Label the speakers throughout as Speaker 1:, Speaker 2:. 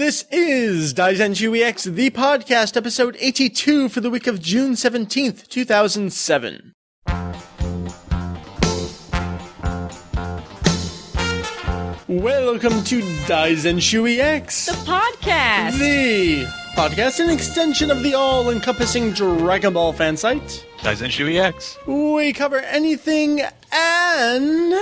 Speaker 1: This is Daizenshuu EX, the podcast, episode 82 for the week of June 17th, 2007. Welcome to Daizenshuu EX,
Speaker 2: The podcast.
Speaker 1: the podcast, an extension of the all-encompassing Dragon Ball fan site.
Speaker 3: Daizenshuu EX.
Speaker 1: We cover anything and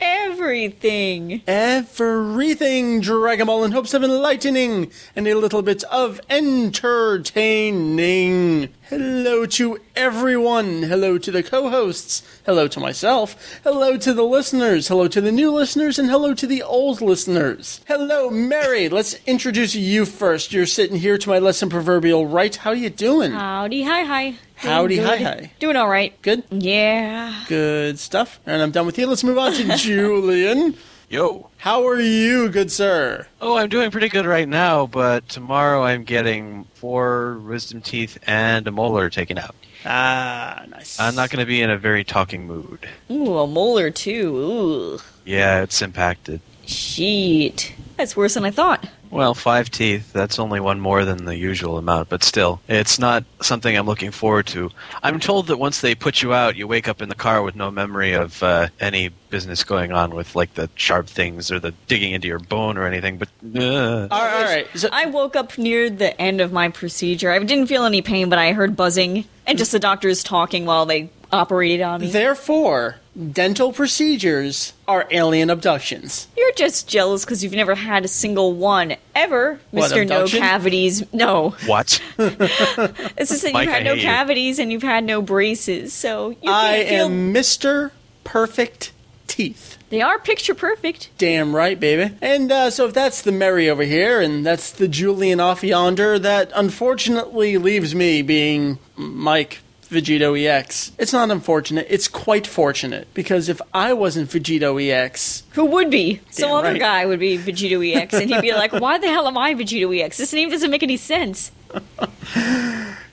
Speaker 2: Everything.
Speaker 1: everything Dragon Ball in hopes of enlightening and a little bit of entertaining. Hello to everyone. Hello to the co-hosts. Hello to myself. Hello to the listeners. Hello to the new listeners and hello to the old listeners. Hello, Meri. Let's introduce you first. You're sitting here to my less than proverbial right. How you doing?
Speaker 2: Howdy, hi, hi. Doing
Speaker 1: Howdy, hi, hi.
Speaker 2: Doing all right.
Speaker 1: Good?
Speaker 2: Yeah.
Speaker 1: Good stuff. And I'm done with you. Let's move on to Julian.
Speaker 3: Yo.
Speaker 1: How are you, good sir?
Speaker 3: Oh, I'm doing pretty good right now, but tomorrow I'm getting four wisdom teeth and a molar taken out.
Speaker 1: Ah, nice.
Speaker 3: I'm not going to be in a very talking mood.
Speaker 2: Ooh, a molar too. Ooh.
Speaker 3: Yeah, it's impacted.
Speaker 2: Sheet. That's worse than I thought.
Speaker 3: Well, five teeth, that's only one more than the usual amount, but still, it's not something I'm looking forward to. I'm told that once they put you out, you wake up in the car with no memory of uh, any business going on with, like, the sharp things or the digging into your bone or anything, but. Uh,
Speaker 1: All right, all right. So,
Speaker 2: I woke up near the end of my procedure. I didn't feel any pain, but I heard buzzing and just the doctors talking while they operated on me.
Speaker 1: therefore, dental procedures are alien abductions.
Speaker 2: You're just jealous because you've never had a single one ever,
Speaker 1: What,
Speaker 2: Mister No? Cavities. No,
Speaker 3: what?
Speaker 2: it's just that
Speaker 3: Mike,
Speaker 2: you've had
Speaker 3: I
Speaker 2: no
Speaker 3: hate you.
Speaker 2: cavities and you've had no braces, so you
Speaker 1: I
Speaker 2: feel.
Speaker 1: am Mr. Perfect Teeth.
Speaker 2: They are picture perfect.
Speaker 1: Damn right, baby. And uh, so if that's the Meri over here, and that's the Julian off yonder, that unfortunately leaves me being Mike Vegetto EX. It's not unfortunate, it's quite fortunate, because if I wasn't Vegetto EX,
Speaker 2: Who would be? Some
Speaker 1: Damn
Speaker 2: other guy would be Vegetto EX, and he'd be like, "Why the hell am I Vegetto EX? This name doesn't make any sense."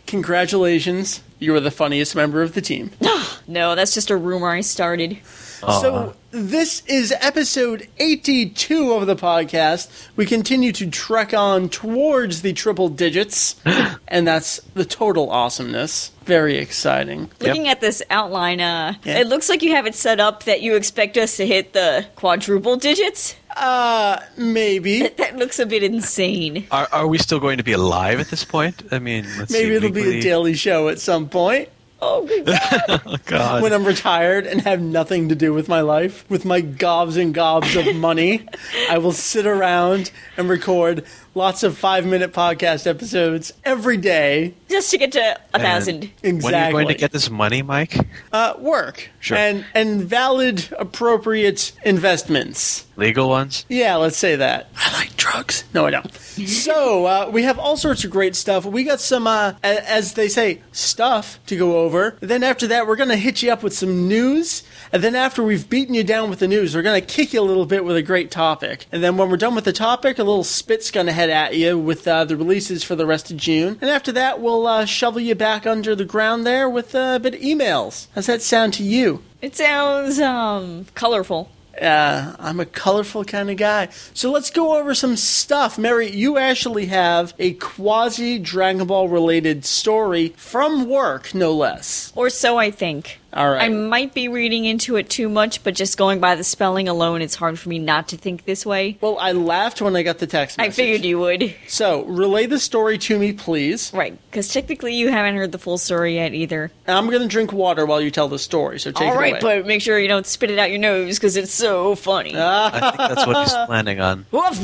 Speaker 1: congratulations, you are the funniest member of the team.
Speaker 2: No, that's just a rumor I started.
Speaker 1: So this is episode 82 of the podcast. We continue to trek on towards the triple digits, and that's the total awesomeness. Very exciting.
Speaker 2: Looking at this outline, uh,
Speaker 1: Yeah.
Speaker 2: it looks like you have it set up that you expect us to hit the quadruple digits.
Speaker 1: Uh, maybe.
Speaker 2: That looks a bit insane.
Speaker 3: Are, are we still going to be alive at this point? I mean, let's
Speaker 1: Maybe
Speaker 3: see,
Speaker 1: it'll be a daily show at some point
Speaker 2: Oh, God.
Speaker 3: Oh, God.
Speaker 1: when I'm retired and have nothing to do with my life. With my gobs and gobs of money, I will sit around and record lots of five minute podcast episodes every day.
Speaker 2: just to get to a thousand.
Speaker 1: Exactly.
Speaker 3: When are you going to get this money, Mike?
Speaker 1: uh, work
Speaker 3: Sure.
Speaker 1: and and valid, appropriate investments.
Speaker 3: Legal ones?
Speaker 1: Yeah, let's say that. I like drugs. No, I don't. so uh, we have all sorts of great stuff. We got some, uh, as they say, stuff to go over. Then after that, we're gonna hit you up with some news. And then after we've beaten you down with the news, we're gonna kick you a little bit with a great topic. And then when we're done with the topic, a little spit's gonna head at you with uh, the releases for the rest of June. And after that, we'll uh, shovel you back under the ground there with uh, a bit of emails. How's that sound to you?
Speaker 2: It sounds um colorful.
Speaker 1: Uh, I'm a colorful kind of guy. So let's go over some stuff. Meri, you actually have a quasi Dragon Ball related story from work, no less.
Speaker 2: Or so I think.
Speaker 1: All right.
Speaker 2: I might be reading into it too much, but just going by the spelling alone, it's hard for me not to think this way.
Speaker 1: Well, I laughed when I got the text
Speaker 2: I figured you would.
Speaker 1: So, relay the story to me, please.
Speaker 2: Right, because technically you haven't heard the full story yet either.
Speaker 1: And I'm going to drink water while you tell the story, so take
Speaker 2: All
Speaker 1: it
Speaker 2: right,
Speaker 1: away.
Speaker 2: but make sure you don't spit it out your nose because it's so funny.
Speaker 1: Ah.
Speaker 3: I think that's what he's planning on.
Speaker 2: Woof!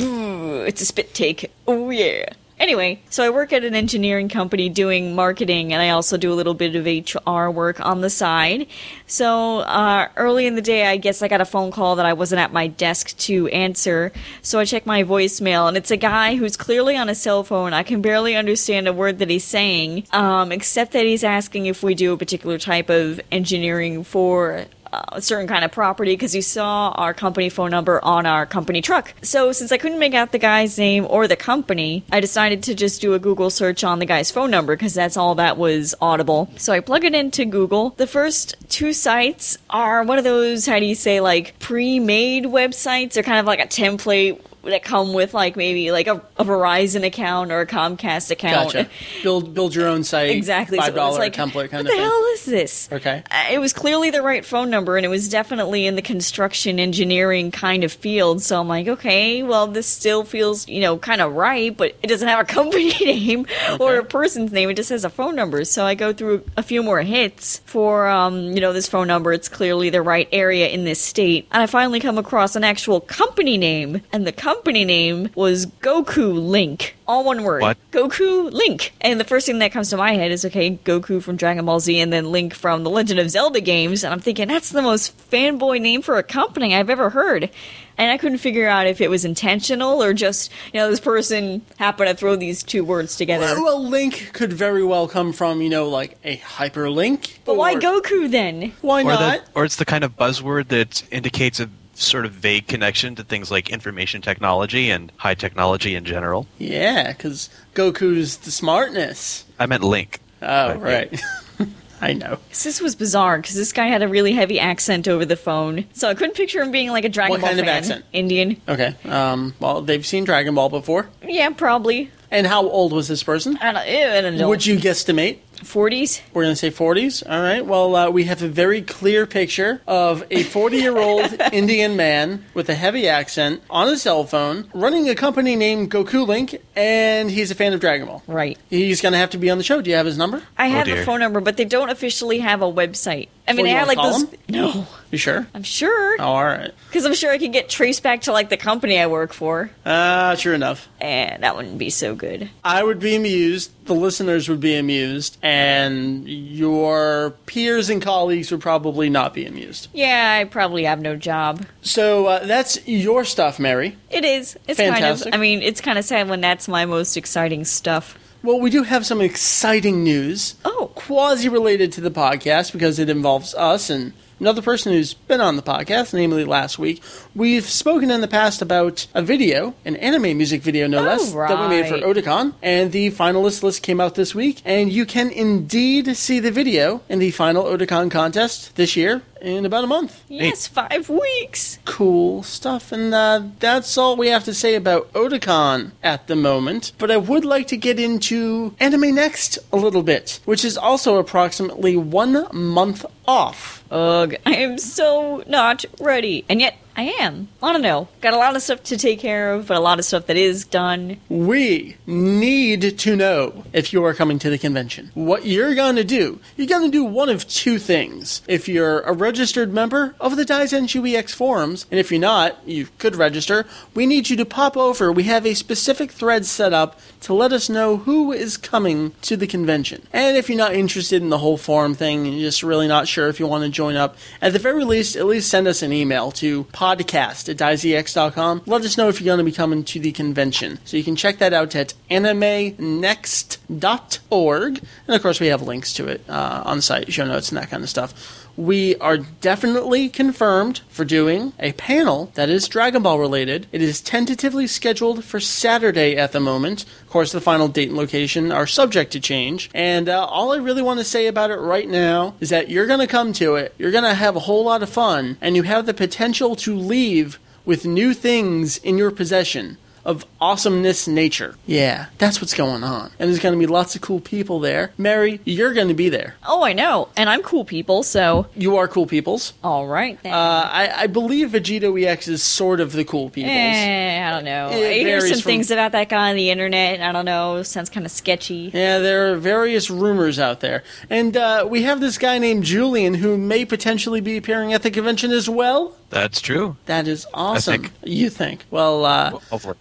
Speaker 2: It's a spit take. Oh yeah. Anyway, so I work at an engineering company doing marketing, and I also do a little bit of HR work on the side. So uh, early in the day, I guess I got a phone call that I wasn't at my desk to answer. So I check my voicemail, and it's a guy who's clearly on a cell phone. I can barely understand a word that he's saying, um, except that he's asking if we do a particular type of engineering for Uh, a certain kind of property because you saw our company phone number on our company truck. So since I couldn't make out the guy's name or the company, I decided to just do a Google search on the guy's phone number because that's all that was audible. So I plug it into Google. The first two sites are one of those, how do you say, like pre-made websites. They're kind of like a template that come with like maybe like a, a Verizon account or a Comcast account.
Speaker 1: Gotcha. Build build your own site.
Speaker 2: Exactly.
Speaker 1: Five dollar
Speaker 2: like,
Speaker 1: template kind
Speaker 2: what
Speaker 1: of
Speaker 2: the
Speaker 1: thing.
Speaker 2: hell is this?
Speaker 1: Okay.
Speaker 2: Uh, It was clearly the right phone number, and it was definitely in the construction engineering kind of field. So I'm like, okay, well, this still feels, you know, kind of right, but it doesn't have a company name or a person's name. It just has a phone number. So I go through a few more hits for, um, you know, this phone number. It's clearly the right area in this state, and I finally come across an actual company name, and the company name was Goku Link. All one word.
Speaker 3: What?
Speaker 2: Goku Link. And the first thing that comes to my head is okay, Goku from Dragon Ball Z and then Link from the Legend of Zelda games. And I'm thinking, that's the most fanboy name for a company I've ever heard. And I couldn't figure out if it was intentional or just, you know, this person happened to throw these two words together.
Speaker 1: Well, well, link could very well come from you know like a hyperlink.
Speaker 2: but why Goku then?
Speaker 1: Why
Speaker 3: or,
Speaker 1: not?
Speaker 3: the, or it's the kind of buzzword that indicates a sort of vague connection to things like information technology and high technology in general.
Speaker 1: Yeah, because Goku's the smartness.
Speaker 3: I meant Link.
Speaker 1: Oh,
Speaker 3: But,
Speaker 1: right. I know.
Speaker 2: This was bizarre because this guy had a really heavy accent over the phone. So I couldn't picture him being like a Dragon
Speaker 1: What
Speaker 2: Ball
Speaker 1: kind of
Speaker 2: fan.
Speaker 1: accent?
Speaker 2: Indian.
Speaker 1: Okay. Um. Well, they've seen Dragon Ball before.
Speaker 2: Yeah, probably.
Speaker 1: And how old was this person?
Speaker 2: I don't, ew, an adult.
Speaker 1: Would you guesstimate?
Speaker 2: 40s?
Speaker 1: We're going to say 40s. All right. Well, uh, we have a very clear picture of a 40 year old Indian man with a heavy accent on a cell phone running a company named Goku Link, and he's a fan of Dragon Ball.
Speaker 2: Right.
Speaker 1: He's going to have to be on the show. Do you have his number?
Speaker 2: I have the
Speaker 3: dear.
Speaker 2: phone number, but they don't officially have a website. I mean,
Speaker 1: Oh,
Speaker 2: they
Speaker 1: you
Speaker 2: had like
Speaker 1: wanna
Speaker 2: those. No,
Speaker 1: You sure?
Speaker 2: I'm sure
Speaker 1: Oh, all right.
Speaker 2: because I'm sure I could get traced back to like the company I work for,
Speaker 1: Uh, sure enough.
Speaker 2: and that wouldn't be so good.
Speaker 1: I would be amused, the listeners would be amused, and your peers and colleagues would probably not be amused.
Speaker 2: Yeah, I probably have no job.
Speaker 1: So uh, that's your stuff, Meri.
Speaker 2: It is. It's
Speaker 1: Fantastic.
Speaker 2: kind of. I mean, it's kind of sad when that's my most exciting stuff.
Speaker 1: Well, we do have some exciting news.
Speaker 2: Oh.
Speaker 1: Quasi related to the podcast because it involves us and another person who's been on the podcast, namely last week. We've spoken in the past about a video, an anime music video, no
Speaker 2: Oh,
Speaker 1: less, that we made for
Speaker 2: right.
Speaker 1: Otakon. And the finalist list came out this week. And you can indeed see the video in the final Otakon contest this year in about a month.
Speaker 2: Yes, five weeks.
Speaker 1: Cool stuff. And uh, that's all we have to say about Otakon at the moment. But I would like to get into Anime Next a little bit, which is also approximately one month off.
Speaker 2: Ugh, I am so not ready, and yet I am. I don't know. Got a lot of stuff to take care of, but a lot of stuff that is done.
Speaker 1: We need to know if you are coming to the convention. What you're going to do, you're going to do one of two things. If you're a registered member of the Daizenshuu EX forums, and if you're not, you could register, we need you to pop over. We have a specific thread set up to let us know who is coming to the convention. And if you're not interested in the whole forum thing, and just really not sure if you want to join up, at the very least, at least send us an email to podcast at daizex.com. Let us know if you're going to be coming to the convention. So you can check that out at animenext.org. And of course, we have links to it uh, on site, show notes, and that kind of stuff. We are definitely confirmed for doing a panel that is Dragon Ball related. It is tentatively scheduled for Saturday at the moment. Of course, the final date and location are subject to change. And uh, all I really want to say about it right now is that you're going to come to it, you're going to have a whole lot of fun, and you have the potential to leave with new things in your possession of awesomeness nature. Yeah, that's what's going on. And there's going to be lots of cool people there. Meri, you're going to be there.
Speaker 2: Oh, I know, and I'm cool people, so
Speaker 1: You are cool peoples.
Speaker 2: all right then.
Speaker 1: Uh, I, I believe Vegetto EX is sort of the cool peoples.
Speaker 2: Eh, I don't know.
Speaker 1: It
Speaker 2: I hear some
Speaker 1: from-
Speaker 2: things about that guy on the internet. I don't know. Sounds kind of sketchy.
Speaker 1: Yeah, there are various rumors out there. And uh, we have this guy named Julian who may potentially be appearing at the convention as well.
Speaker 3: That's true.
Speaker 1: That is awesome.
Speaker 3: think.
Speaker 1: You think? Well, uh.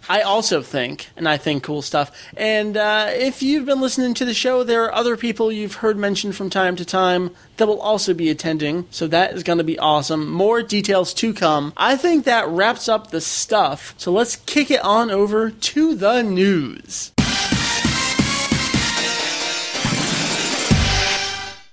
Speaker 1: I also think, and I think cool stuff. And uh, if you've been listening to the show, there are other people you've heard mentioned from time to time that will also be attending. So that is going to be awesome. More details to come. I think that wraps up the stuff. So let's kick it on over to the news.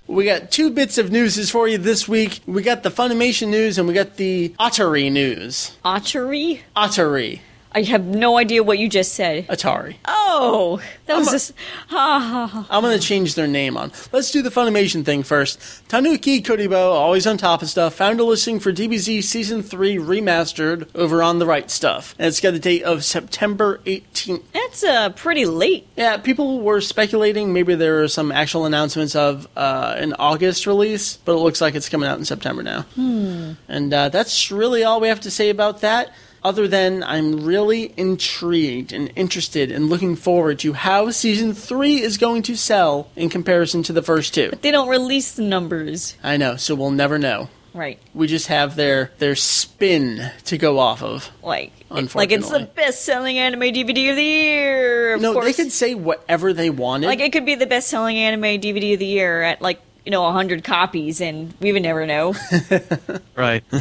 Speaker 1: We got two bits of news for you this week. We got the Funimation news and we got the Ottery news.
Speaker 2: Archery?
Speaker 1: Ottery.
Speaker 2: I have no idea what you just said.
Speaker 1: Atari.
Speaker 2: Oh, that was
Speaker 1: I'm
Speaker 2: just. Ha ha ha.
Speaker 1: I'm going to change their name on. Let's do the Funimation thing first. Tanuki Kodibo, always on top of stuff, found a listing for DBZ Season 3 Remastered over on the Right Stuf. And it's got a date of September 18th.
Speaker 2: That's uh, pretty late.
Speaker 1: Yeah, people were speculating maybe there are some actual announcements of uh, an August release, but it looks like it's coming out in September now. Hmm. And uh, that's really all we have to say about that. Other than I'm really intrigued and interested and looking forward to how season three is going to sell in comparison to the first two.
Speaker 2: But They don't release the numbers.
Speaker 1: I know, so we'll never know.
Speaker 2: Right.
Speaker 1: We just have their their spin to go off of.
Speaker 2: Like, like it's the best selling anime DVD of the year. Of
Speaker 1: No,
Speaker 2: course.
Speaker 1: they could say whatever they wanted.
Speaker 2: Like, it could be the best selling anime DVD of the year at, like, you know, 100 copies, and we would never know.
Speaker 3: Right.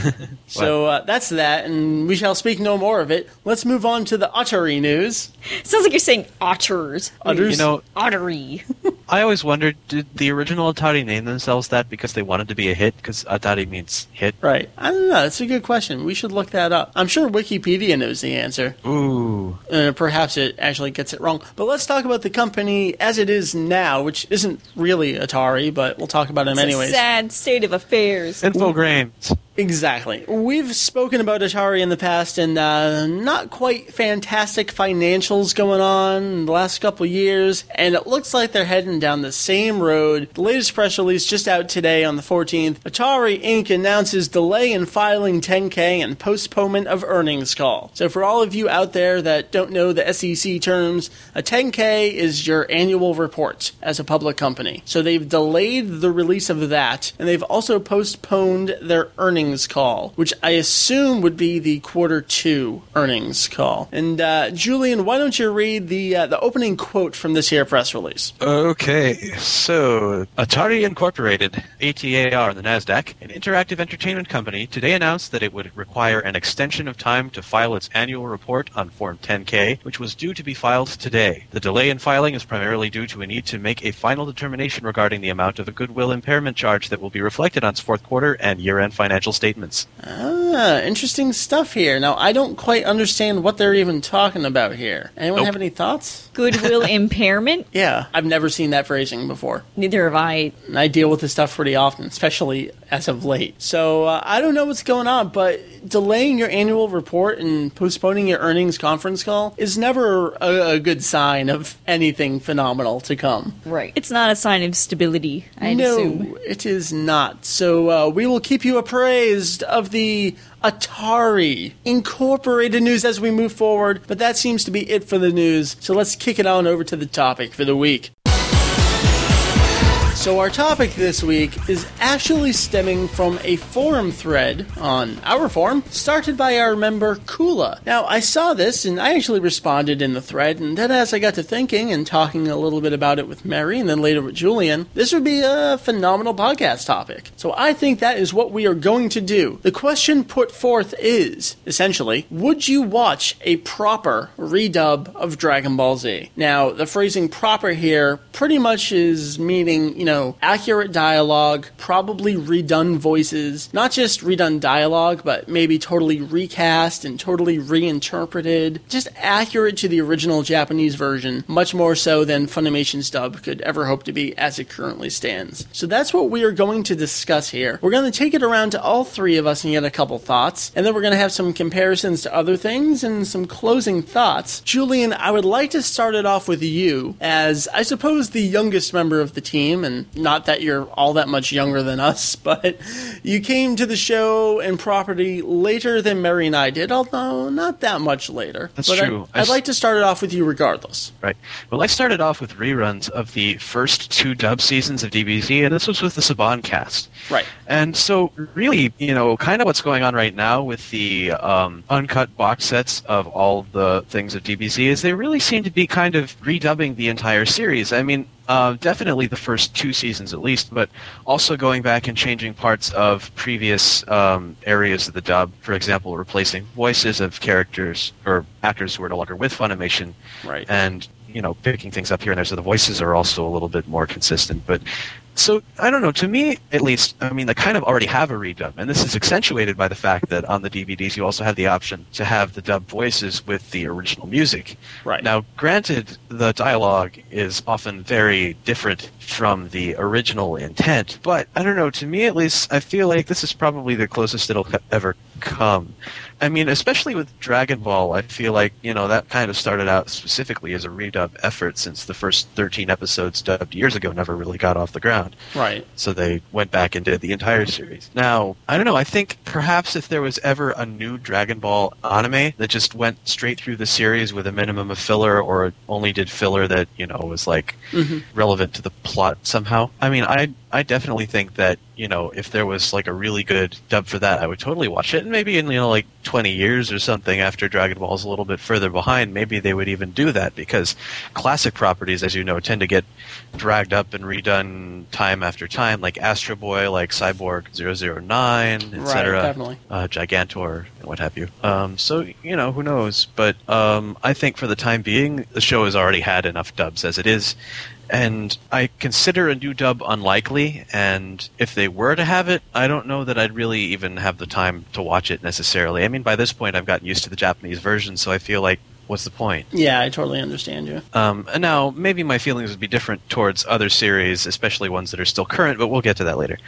Speaker 1: So uh, that's that, and we shall speak no more of it. Let's move on to the Uttery news.
Speaker 2: Sounds like you're saying otters.
Speaker 1: Utters?
Speaker 3: you know,
Speaker 2: Ottery.
Speaker 3: I always wondered, did the original Atari name themselves that because they wanted to be a hit? Because Atari means hit.
Speaker 1: Right. I don't know. That's a good question. We should look that up. I'm sure Wikipedia knows the answer.
Speaker 3: Ooh.
Speaker 1: Uh, perhaps it actually gets it wrong. But let's talk about the company as it is now, which isn't really Atari, but we'll talk about them
Speaker 2: It's a
Speaker 1: anyways.
Speaker 2: sad state of affairs.
Speaker 3: Infogrames.
Speaker 1: Exactly. We've spoken about Atari in the past, and uh, not quite fantastic financials going on in the last couple years, and it looks like they're heading down the same road. The latest press release just out today on the 14th Atari Inc. announces delay in filing 10K and postponement of earnings call. So, for all of you out there that don't know the SEC terms, a 10K is your annual report as a public company. So, they've delayed the release of that, and they've also postponed their earnings call, which I assume would be the quarter two earnings call. And uh, Julian, why don't you read the uh, the opening quote from this here press release?
Speaker 3: Okay, so Atari Incorporated, ATAR on the NASDAQ, an interactive entertainment company, today announced that it would require an extension of time to file its annual report on Form 10K, which was due to be filed today. The delay in filing is primarily due to a need to make a final determination regarding the amount of a goodwill impairment charge that will be reflected on its fourth quarter and year end financial statements.
Speaker 1: Ah, interesting stuff here. Now, I don't quite understand what they're even talking about here. Anyone
Speaker 3: Nope.
Speaker 1: have any thoughts?
Speaker 2: Goodwill impairment?
Speaker 1: Yeah, I've never seen that phrasing before.
Speaker 2: Neither have I.
Speaker 1: And I deal with this stuff pretty often, especially as of late. So uh, I don't know what's going on, but delaying your annual report and postponing your earnings conference call is never a, a good sign of anything phenomenal to come.
Speaker 2: Right. It's not a sign of stability, I'd
Speaker 1: no,
Speaker 2: assume.
Speaker 1: it is not. So uh, we will keep you appraised of the Atari Incorporated news as we move forward, but that seems to be it for the news. So let's kick it on over to the topic for the week. So, our topic this week is actually stemming from a forum thread on our forum started by our member Kula. Now, I saw this and I actually responded in the thread, and then as I got to thinking and talking a little bit about it with Meri and then later with Julian, this would be a phenomenal podcast topic. So, I think that is what we are going to do. The question put forth is essentially, would you watch a proper redub of Dragon Ball Z? Now, the phrasing proper here pretty much is meaning, you know, accurate dialogue, probably redone voices, not just redone dialogue, but maybe totally recast and totally reinterpreted, just accurate to the original Japanese version, much more so than Funimation's dub could ever hope to be as it currently stands. So that's what we are going to discuss here. We're going to take it around to all three of us and get a couple thoughts, and then we're going to have some comparisons to other things and some closing thoughts. Julian, I would like to start it off with you, as I suppose the youngest member of the team, and not that you're all that much younger than us, but you came to the show and property later than Meri and I did, although not that much later.
Speaker 3: That's
Speaker 1: but
Speaker 3: true. I
Speaker 1: I'd
Speaker 3: s-
Speaker 1: like to start it off with you regardless.
Speaker 3: Right. Well, I started off with reruns of the first two dub seasons of DBZ, and this was with the Saban cast.
Speaker 1: Right.
Speaker 3: And so, really, you know, kind of what's going on right now with the um, uncut box sets of all the things of DBZ is they really seem to be kind of redubbing the entire series. I mean, uh, definitely the first two seasons at least, but also going back and changing parts of previous um, areas of the dub. For example, replacing voices of characters or actors who are no longer with Funimation
Speaker 1: Right.
Speaker 3: and you know, picking things up here and there, so the voices are also a little bit more consistent. But so I don't know. To me, at least, I mean, they kind of already have a redub, and this is accentuated by the fact that on the DVDs you also have the option to have the dub voices with the original music.
Speaker 1: Right.
Speaker 3: Now, granted, the dialogue is often very different from the original intent, but I don't know. To me, at least, I feel like this is probably the closest it'll ever come. I mean, especially with Dragon Ball, I feel like you know that kind of started out specifically as a redub effort, since the first 13 episodes dubbed years ago never really got off the ground.
Speaker 1: Right.
Speaker 3: So they went back and did the entire series. Now, I don't know. I think perhaps if there was ever a new Dragon Ball anime that just went straight through the series with a minimum of filler, or only did filler that you know was like mm-hmm. relevant to the plot somehow. I mean, I I definitely think that you know if there was like a really good dub for that, I would totally watch it. And maybe in you know like 20 years or something after Dragon Ball is a little bit further behind, maybe they would even do that because classic properties, as you know, tend to get dragged up and redone time after time, like Astro Boy, like Cyborg 009, etc.
Speaker 1: Right, definitely.
Speaker 3: Uh, Gigantor, and what have you. Um, so you know, who knows? But um, I think for the time being, the show has already had enough dubs as it is. And I consider a new dub unlikely, and if they were to have it, I don't know that I'd really even have the time to watch it necessarily. I mean, by this point, I've gotten used to the Japanese version, so I feel like, what's the point?
Speaker 1: Yeah, I totally understand you.
Speaker 3: Um, and now, maybe my feelings would be different towards other series, especially ones that are still current, but we'll get to that later.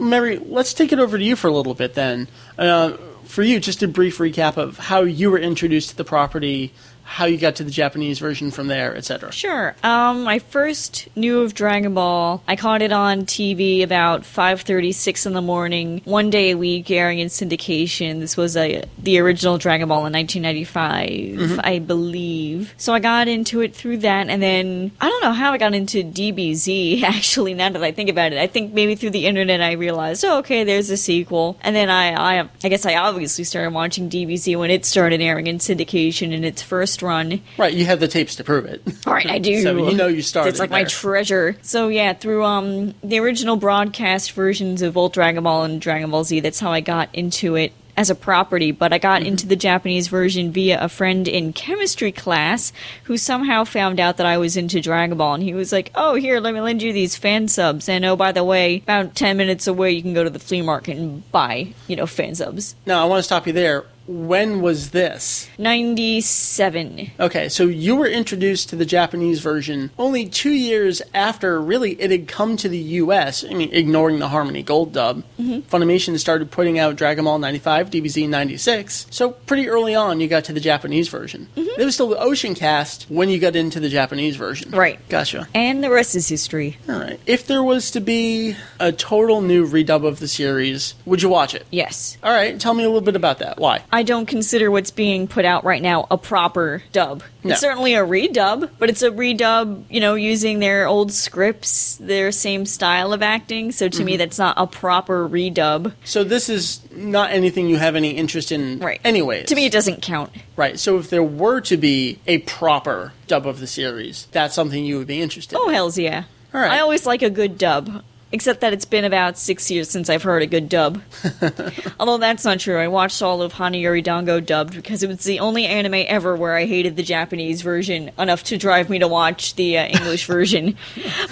Speaker 1: Meri, let's take it over to you for a little bit then. Uh, for you, just a brief recap of how you were introduced to the property, how you got to the Japanese version from there, etc.
Speaker 2: Sure. Um, I first knew of Dragon Ball. I caught it on TV about 5:36 in the morning, one day a week, airing in syndication. This was a the original Dragon Ball in 1995, I believe. So I got into it through that, and then I don't know how I got into DBZ. Actually, now that I think about it, I think maybe through the internet I realized, oh, okay, there's a sequel, and then I, I, I guess I obviously started watching DBZ when it started airing in syndication in its first run.
Speaker 1: Right, you have the tapes to prove it.
Speaker 2: All right, I do.
Speaker 1: So you know you started
Speaker 2: It's like my treasure. So yeah, through um the original broadcast versions of both Dragon Ball and Dragon Ball Z, that's how I got into it as a property, but I
Speaker 1: Mm-hmm.
Speaker 2: got into the Japanese version via a friend in chemistry class who somehow found out that I was into Dragon Ball and he was like, "Oh, here, let me lend you these fan subs." And oh, by the way, about 10 minutes away you can go to the flea market and buy, you know, fan subs.
Speaker 1: Now, I want to stop you there. When was this?
Speaker 2: 97.
Speaker 1: Okay, so you were introduced to the Japanese version only two years after really it had come to the US. I mean, ignoring the Harmony Gold dub. Mm-hmm. Funimation started putting out Dragon Ball 95, DBZ 96. So pretty early on, you got to the Japanese version. Mm-hmm. It was still the Ocean cast when you got into the Japanese version.
Speaker 2: Right.
Speaker 1: Gotcha.
Speaker 2: And the rest is history.
Speaker 1: All right. If there was to be a total new redub of the series, would you watch it?
Speaker 2: Yes.
Speaker 1: All right. Tell me a little bit about that. Why?
Speaker 2: I don't consider what's being put out right now a proper dub.
Speaker 1: No.
Speaker 2: It's certainly a redub, but it's a redub, you know, using their old scripts, their same style of acting. So to me,
Speaker 1: Mm-hmm.
Speaker 2: that's not a proper redub.
Speaker 1: So this is not anything you have any interest in,
Speaker 2: Right.
Speaker 1: Anyways,
Speaker 2: To me, it doesn't count.
Speaker 1: right. So if there were to be a proper dub of the series, that's something you would be interested.
Speaker 2: Oh,
Speaker 1: in.
Speaker 2: hells yeah.
Speaker 1: All right.
Speaker 2: I always like a good dub. Except that it's been about six years since I've heard a good dub. Although that's not true. I watched all of Hanayori Dango dubbed because it was the only anime ever where I hated the Japanese version enough to drive me to watch the uh, English version.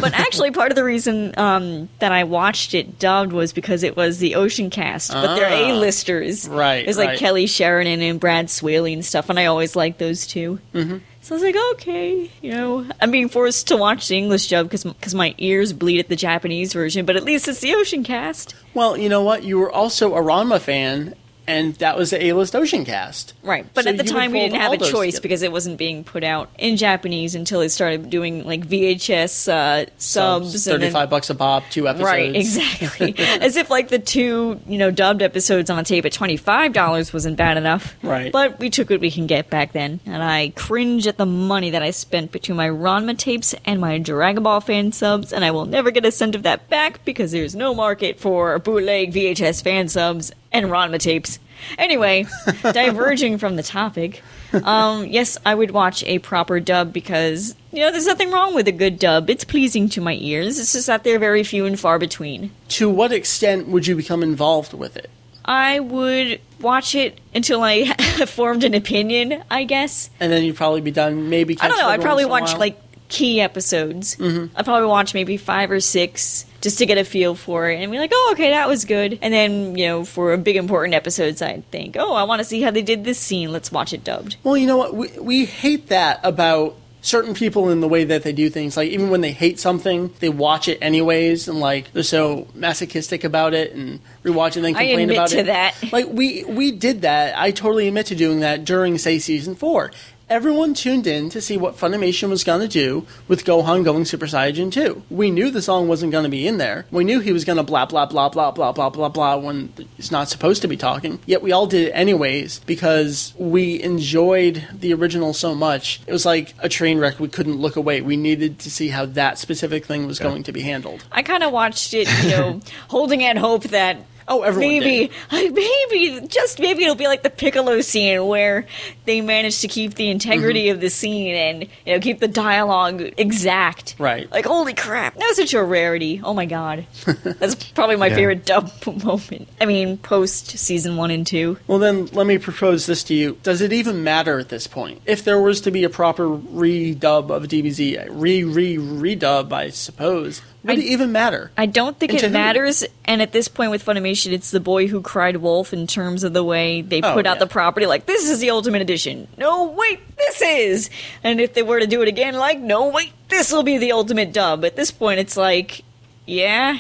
Speaker 2: But actually, part of the reason um, that I watched it dubbed was because it was the Ocean cast, but they're
Speaker 1: Ah.
Speaker 2: A-listers.
Speaker 1: Right,
Speaker 2: It's like
Speaker 1: right.
Speaker 2: Kelly Sheridan and Brad Swaile and stuff, and I always liked those 2 Mm-hmm. So I was like, okay, you know, I'm being forced to watch the English dub because my ears bleed at the Japanese version, but at least it's the Ocean cast.
Speaker 1: Well, you know what? You were also a Ranma fan, and that was the A-list Ocean cast.
Speaker 2: Right, but
Speaker 1: So
Speaker 2: at the time we didn't have a choice
Speaker 1: together.
Speaker 2: because it wasn't being put out in Japanese until they started doing like VHS uh, subs. and then-
Speaker 1: thirty-five bucks a pop, two episodes.
Speaker 2: Right, exactly. As if like the two, you know, dubbed episodes on tape at twenty five dollars wasn't bad enough.
Speaker 1: Right.
Speaker 2: But we took what we can get back then, and I cringe at the money that I spent between my Ranma tapes and my Dragon Ball fan subs, and I will never get a cent of that back because there's no market for bootleg VHS fan subs and Ranma tapes. Anyway, diverging from the topic, um, yes, I would watch a proper dub because you know there's nothing wrong with a good dub. It's pleasing to my ears. It's just that they're very few and far between.
Speaker 1: To what extent would you become involved with it?
Speaker 2: I would watch it until I formed an opinion, I guess.
Speaker 1: And then you'd probably be done. Maybe
Speaker 2: I don't know. I'd probably
Speaker 1: once in a
Speaker 2: watch like key episodes. Mm-hmm. I'd probably watch maybe five or six just to get a feel for it and be like, oh, okay, that was good. And then, you know, for a big important episodes, I'd think, oh, I want to see how they did this scene. Let's watch it dubbed.
Speaker 1: Well, you know what? We, we hate that about certain people in the way that they do things. Like, even when they hate something, they watch it anyways, and like they're so masochistic about it and rewatch it and then
Speaker 2: I
Speaker 1: complain
Speaker 2: admit
Speaker 1: about
Speaker 2: to
Speaker 1: it.
Speaker 2: that.
Speaker 1: Like, we, we did that. I totally admit to doing that during, say, season four. Everyone tuned in to see what Funimation was going to do with Gohan going Super Saiyan 2. We knew the song wasn't going to be in there. We knew he was going to blah, blah, blah, blah, blah, blah, blah, blah when he's not supposed to be talking. Yet we all did it anyways because we enjoyed the original so much. It was like a train wreck. We couldn't look away. We needed to see how that specific thing was going to be handled.
Speaker 2: I kind of watched it, you know, holding out hope that
Speaker 1: Oh, everyone
Speaker 2: maybe,
Speaker 1: did.
Speaker 2: maybe, just maybe it'll be like the Piccolo scene where they manage to keep the integrity
Speaker 1: Mm-hmm.
Speaker 2: of the scene and you know keep the dialogue exact.
Speaker 1: Right.
Speaker 2: Like, holy crap, that was such a rarity. Oh my god, that's probably my
Speaker 3: Yeah.
Speaker 2: favorite dub moment. I mean, post season one and two.
Speaker 1: Well, then let me propose this to you. Does it even matter at this point? If there was to be a proper redub of DBZ, re re redub, I suppose, would
Speaker 2: I-
Speaker 1: it even matter?
Speaker 2: I don't think
Speaker 1: And to
Speaker 2: it
Speaker 1: who?
Speaker 2: matters. And at this point with Funimation, it's the boy who cried wolf in terms of the way they
Speaker 1: Oh,
Speaker 2: put out
Speaker 1: yeah.
Speaker 2: the property. Like, this is the Ultimate Edition. No, wait, this is. And if they were to do it again, like, no, wait, this will be the Ultimate Dub. At this point, it's like, yeah,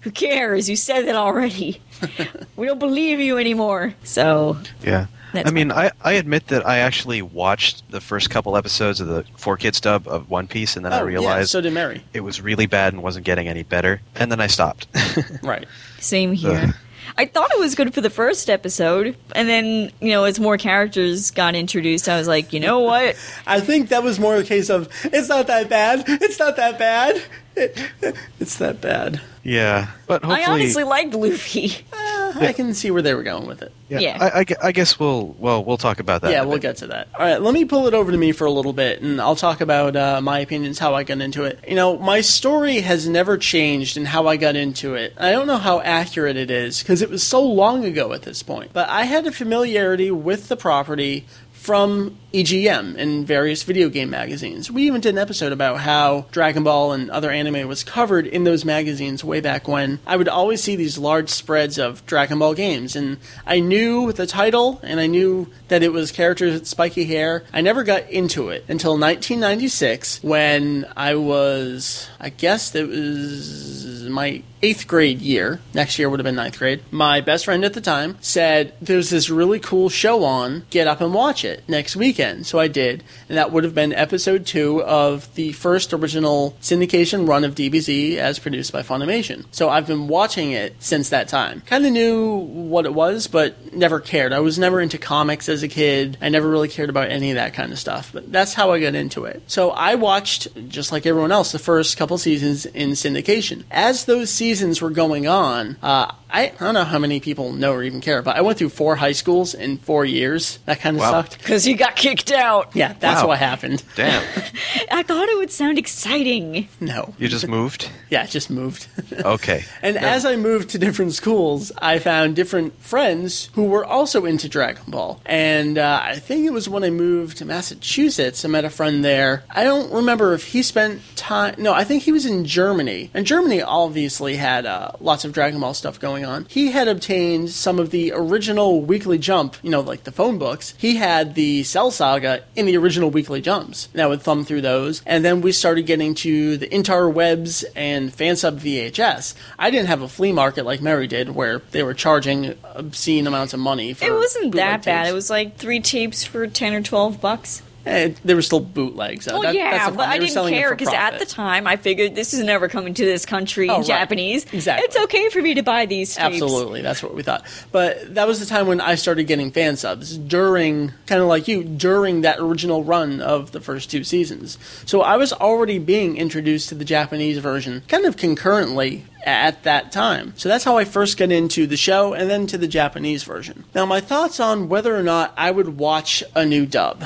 Speaker 2: who cares? You said that already. we don't believe you anymore. So,
Speaker 3: Yeah.
Speaker 2: That's
Speaker 3: I mean, I, I admit that I actually watched the first couple episodes of the Four Kids dub of One Piece, and then I
Speaker 1: oh,
Speaker 3: realized
Speaker 1: yeah, so did Meri.
Speaker 3: it was really bad and wasn't getting any better, and then I stopped.
Speaker 1: Right.
Speaker 2: same here.
Speaker 3: Ugh.
Speaker 2: I thought it was good for the first episode, and then, you know, as more characters got introduced, I was like, you know what?
Speaker 1: I think that was more the case of it's not that bad. It's not that bad. it's that bad.
Speaker 3: yeah, but hopefully,
Speaker 2: I honestly liked Luffy.
Speaker 1: Uh, I can see where they were going with it.
Speaker 3: yeah,
Speaker 2: yeah.
Speaker 3: I, I I guess we'll well we'll talk about that.
Speaker 1: yeah, we'll
Speaker 3: bit.
Speaker 1: get to that. All right, let me pull it over to me for a little bit, and I'll talk about uh, my opinions, how I got into it. You know, my story has never changed in how I got into it. I don't know how accurate it is because it was so long ago at this point, but I had a familiarity with the property from EGM and various video game magazines. We even did an episode about how Dragon Ball and other anime was covered in those magazines way back when. I would always see these large spreads of Dragon Ball games, and I knew the title and I knew that it was characters with spiky hair. I never got into it until 1996 when I was, I guess it was my eighth grade year. Next year would have been ninth grade. My best friend at the time said, There's this really cool show on. Get up and watch it next weekend. So I did. And that would have been episode two of the first original syndication run of DBZ as produced by Funimation. So I've been watching it since that time. Kind of knew what it was, but never cared. I was never into comics as a kid. I never really cared about any of that kind of stuff. But that's how I got into it. So I watched, just like everyone else, the first couple seasons in syndication. As those seasons were going on, uh, I, I don't know how many people know or even care, but I went through four high schools in four years. That kind of
Speaker 3: Wow.
Speaker 1: sucked.
Speaker 2: Because he got kicked out.
Speaker 1: Yeah, that's
Speaker 3: Wow.
Speaker 1: what happened.
Speaker 3: Damn,
Speaker 2: I thought it would sound exciting.
Speaker 1: No.
Speaker 3: you just moved.
Speaker 1: Yeah, it just moved.
Speaker 3: Okay,
Speaker 1: And as I moved to different schools, I found different friends who were also into Dragon Ball. And uh, I think it was when I moved to Massachusetts, I met a friend there. I don't remember if he spent time. No, I think he was in Germany. And Germany obviously had uh, lots of Dragon Ball stuff going on. He had obtained some of the original Weekly Jump, you know, like the phone books. He had the Cell Saga in the original Weekly Jumps. And I would thumb through those. And then we started getting to the interwebs and fansub VHS. I didn't have a flea market like Meri did, where they were charging obscene amounts of money for.
Speaker 2: It wasn't that bad.
Speaker 1: tapes.
Speaker 2: It was like three tapes for 10 or 12 bucks.
Speaker 1: Eh, they were still bootlegs.
Speaker 2: Well,
Speaker 1: That-
Speaker 2: yeah, but. I didn't care because at the time I figured this is never coming to this country
Speaker 1: Oh,
Speaker 2: in
Speaker 1: right.
Speaker 2: Japanese.
Speaker 1: Exactly.
Speaker 2: It's okay for me to buy these tapes.
Speaker 1: Absolutely, that's what we thought. But that was the time when I started getting fan subs during, kind of like you, during that original run of the first two seasons. So I was already being introduced to the Japanese version, kind of concurrently at that time. So that's how I first got into the show and then to the Japanese version. Now, my thoughts on whether or not I would watch a new dub.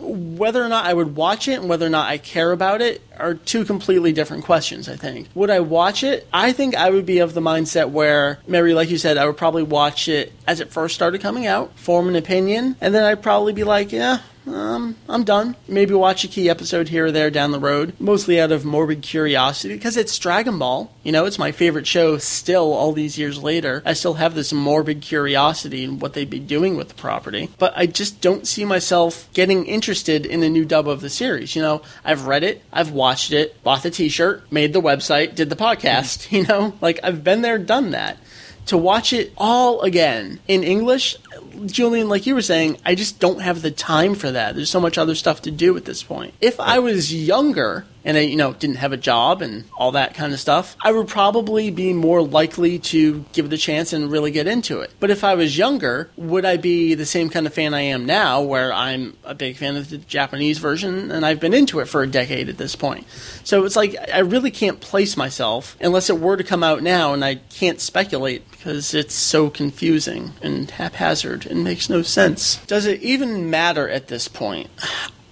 Speaker 1: Whether or not I would watch it and whether or not I care about it are two completely different questions, I think. Would I watch it? I think I would be of the mindset where, Meri, like you said, I would probably watch it as it first started coming out, form an opinion, and then I'd probably be like, yeah, um, I'm done. Maybe watch a key episode here or there down the road, mostly out of morbid curiosity, because it's Dragon Ball. You know, it's my favorite show still all these years later. I still have this morbid curiosity in what they'd be doing with the property. But I just don't see myself getting interested in a new dub of the series. You know, I've read it, I've watched it, bought the t shirt, made the website, did the podcast. You know, like I've been there, done that to watch it all again in English, Julian, like you were saying, I just don't have the time for that. There's so much other stuff to do at this point. If I was younger and I, you know, didn't have a job and all that kind of stuff, I would probably be more likely to give it a chance and really get into it. But if I was younger, would I be the same kind of fan I am now, where I'm a big fan of the Japanese version and I've been into it for a decade at this point? So it's like I really can't place myself unless it were to come out now, and I can't speculate because it's so confusing and haphazard and makes no sense. Does it even matter at this point?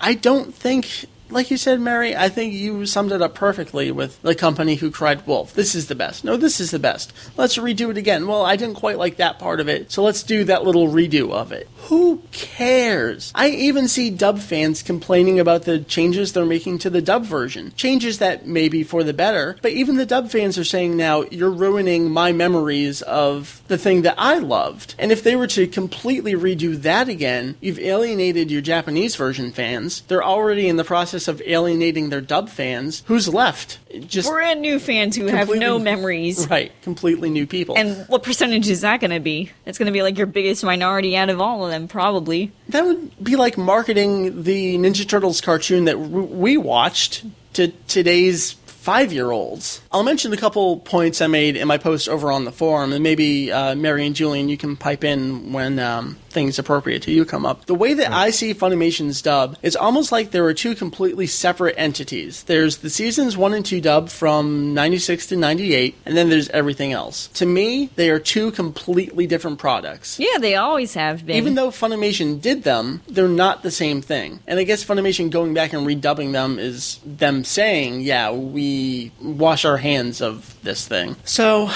Speaker 1: I don't think like you said, Meri, I think you summed it up perfectly with the company who cried wolf. This is the best. No, this is the best. Let's redo it again. Well, I didn't quite like that part of it, so let's do that little redo of it. Who cares? I even see dub fans complaining about the changes they're making to the dub version. Changes that may be for the better, but even the dub fans are saying now, you're ruining my memories of the thing that I loved. And if they were to completely redo that again, you've alienated your Japanese version fans. They're already in the process of alienating their dub fans. Who's left? Just
Speaker 2: Brand new fans who have no memories.
Speaker 1: Right, completely new people.
Speaker 2: And what percentage is that going to be? It's going to be like your biggest minority out of all of them, probably.
Speaker 1: that would be like marketing the Ninja Turtles cartoon that w- we watched to today's five year olds. I'll mention a couple points I made in my post over on the forum, and maybe uh, Meri and Julian, you can pipe in when um, things appropriate to you come up. The way that I see Funimation's dub is almost like there are two completely separate entities. There's the seasons one and two dub from 96 to 98, and then there's everything else. To me, they are two completely different products.
Speaker 2: Yeah, they always have been.
Speaker 1: Even though Funimation did them, they're not the same thing. And I guess Funimation going back and redubbing them is them saying, yeah, we wash our hands of this thing. So,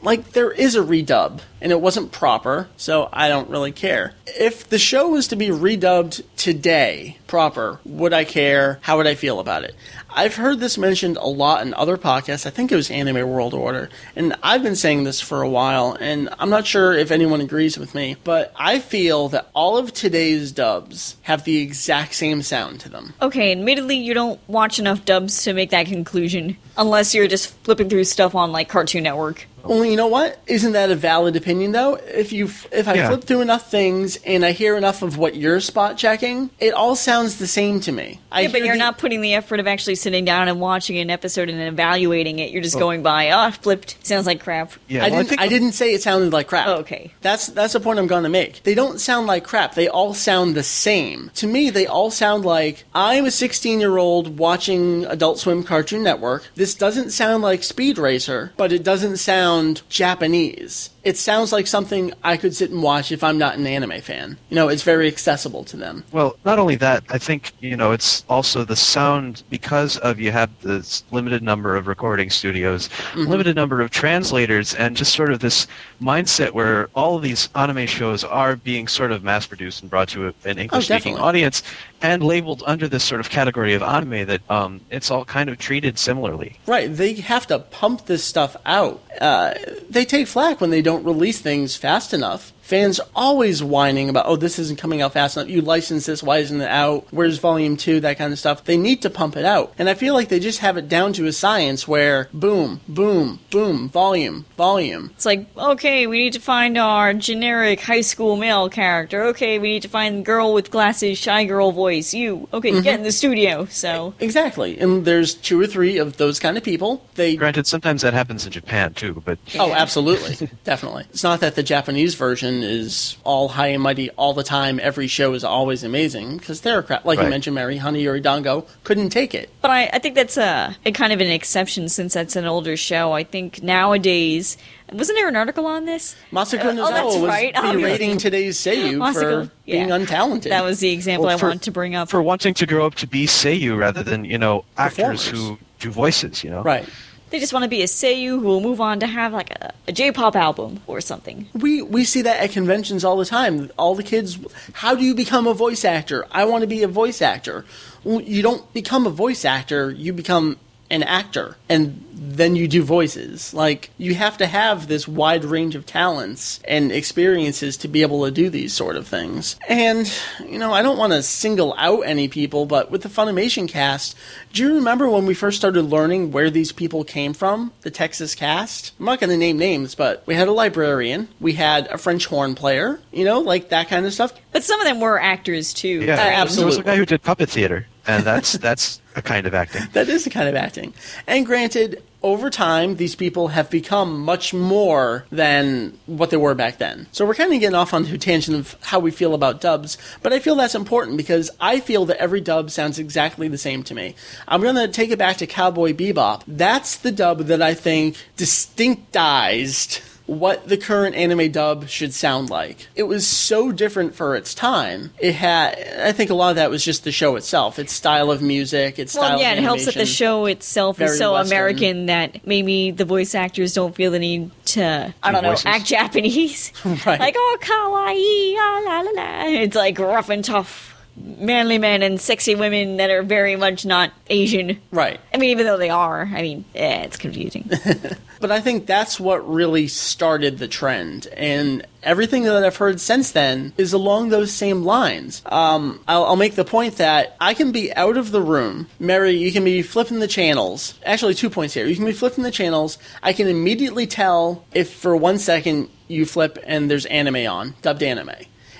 Speaker 1: like, there is a redub, and it wasn't proper, so I don't really care. If the show was to be redubbed today, proper, would I care? How would I feel about it? I've heard this mentioned a lot in other podcasts. I think it was Anime World Order. And I've been saying this for a while, and I'm not sure if anyone agrees with me, but I feel that all of today's dubs have the exact same sound to them.
Speaker 2: Okay, admittedly, you don't watch enough dubs to make that conclusion, unless you're just flipping through stuff on like Cartoon Network.
Speaker 1: Well, you know what? Isn't that a valid opinion though? If you if I
Speaker 3: Yeah.
Speaker 1: flip through enough things and I hear enough of what you're spot checking, it all sounds the same to me. I
Speaker 2: Yeah, but you're
Speaker 1: the-
Speaker 2: not putting the effort of actually sitting down and watching an episode and evaluating it. You're just oh. going by, oh, flipped. Sounds like crap.
Speaker 3: Yeah,
Speaker 1: I
Speaker 3: well,
Speaker 1: didn't.
Speaker 3: think
Speaker 1: I didn't say it sounded like crap.
Speaker 2: Oh, okay.
Speaker 1: That's that's the point I'm going to make. They don't sound like crap. They all sound the same. To me, they all sound like I'm a 16 year old watching Adult Swim Cartoon Network. This doesn't sound like Speed Racer, but it doesn't sound Japanese. It sounds like something I could sit and watch if I'm not an anime fan. You know, it's very accessible to them.
Speaker 3: Well, not only that, I think you know it's also the sound because of you have this limited number of recording studios, mm-hmm. limited number of translators, and just sort of this mindset where all of these anime shows are being sort of mass-produced and brought to an English-speaking oh,
Speaker 1: definitely.
Speaker 3: audience, and labeled under this sort of category of anime that um, it's all kind of treated similarly.
Speaker 1: Right, they have to pump this stuff out. Uh, they take flack when they don't release things fast enough. Fans always whining about, oh, this isn't coming out fast enough. You license this, why isn't it out? Where's volume two? That kind of stuff. They need to pump it out. And I feel like they just have it down to a science where boom, boom, boom, volume, volume.
Speaker 2: It's like, okay, we need to find our generic high school male character. Okay, we need to find the girl with glasses, shy girl voice. You. Okay, mm-hmm. get in the studio. So,
Speaker 1: Exactly. And there's two or three of those kind of people. They
Speaker 3: Granted, sometimes that happens in Japan too, but
Speaker 1: Oh, absolutely. Definitely. It's not that the Japanese version production is all high and mighty all the time. Every show is always amazing because Theracraft, like you mentioned, Meri Honey Dango couldn't take it.
Speaker 2: But I, I think that's a, a kind of an exception since that's an older show. I think nowadays, wasn't there an article on this?
Speaker 1: Masako
Speaker 2: Uh, oh,
Speaker 1: Nozawa
Speaker 2: that's
Speaker 1: was
Speaker 2: right,
Speaker 1: berating today's Seiyu
Speaker 2: Masako,
Speaker 1: for being
Speaker 2: yeah.
Speaker 1: untalented.
Speaker 2: That was the example
Speaker 3: Well,
Speaker 2: I
Speaker 3: for-
Speaker 2: wanted to bring up.
Speaker 3: for wanting to grow up to be Seiyu rather than you know actors
Speaker 1: Performers.
Speaker 3: who do voices. You know,
Speaker 1: right.
Speaker 2: They just want to be a Seiyu who will move on to have like a, a J-pop album or something.
Speaker 1: We we see that at conventions all the time. All the kids, how do you become a voice actor? I want to be a voice actor. Well, you don't become a voice actor. You become an actor, and then you do voices. Like you have to have this wide range of talents and experiences to be able to do these sort of things. And you know, I don't want to single out any people, but with the Funimation cast, do you remember when we first started learning where these people came from? The Texas cast. I'm not going to name names, but we had a librarian, we had a French horn player, you know, like that kind of stuff.
Speaker 2: But some of them were actors too.
Speaker 3: Yeah,
Speaker 1: Uh,
Speaker 3: There was
Speaker 1: absolutely.
Speaker 3: a guy who did puppet theater, and that's that's a kind of acting.
Speaker 1: That is a kind of acting. And granted, over time, these people have become much more than what they were back then. So we're kind of getting off onto a tangent of how we feel about dubs, but I feel that's important because I feel that every dub sounds exactly the same to me. I'm going to take it back to Cowboy Bebop. That's the dub that I think distinctized what the current anime dub should sound like. It was so different for its time. It had, I think a lot of that was just the show itself, its style of music, its style
Speaker 2: Well, yeah,
Speaker 1: of
Speaker 2: it helps that the show itself
Speaker 1: Very
Speaker 2: is so
Speaker 1: Western.
Speaker 2: American that maybe the voice actors don't feel the need to, I
Speaker 3: Do
Speaker 2: don't know,
Speaker 3: voices.
Speaker 2: act Japanese.
Speaker 1: Right.
Speaker 2: Like, oh, kawaii, ah, la la la. It's like rough and tough, manly men and sexy women that are very much not Asian.
Speaker 1: Right.
Speaker 2: I mean, even though they are, I mean, eh, it's confusing.
Speaker 1: But I think that's what really started the trend. And everything that I've heard since then is along those same lines. Um, I'll, I'll make the point that I can be out of the room. Meri, you can be flipping the channels. Actually, two points here. You can be flipping the channels. I can immediately tell if for one second you flip and there's anime on, dubbed anime.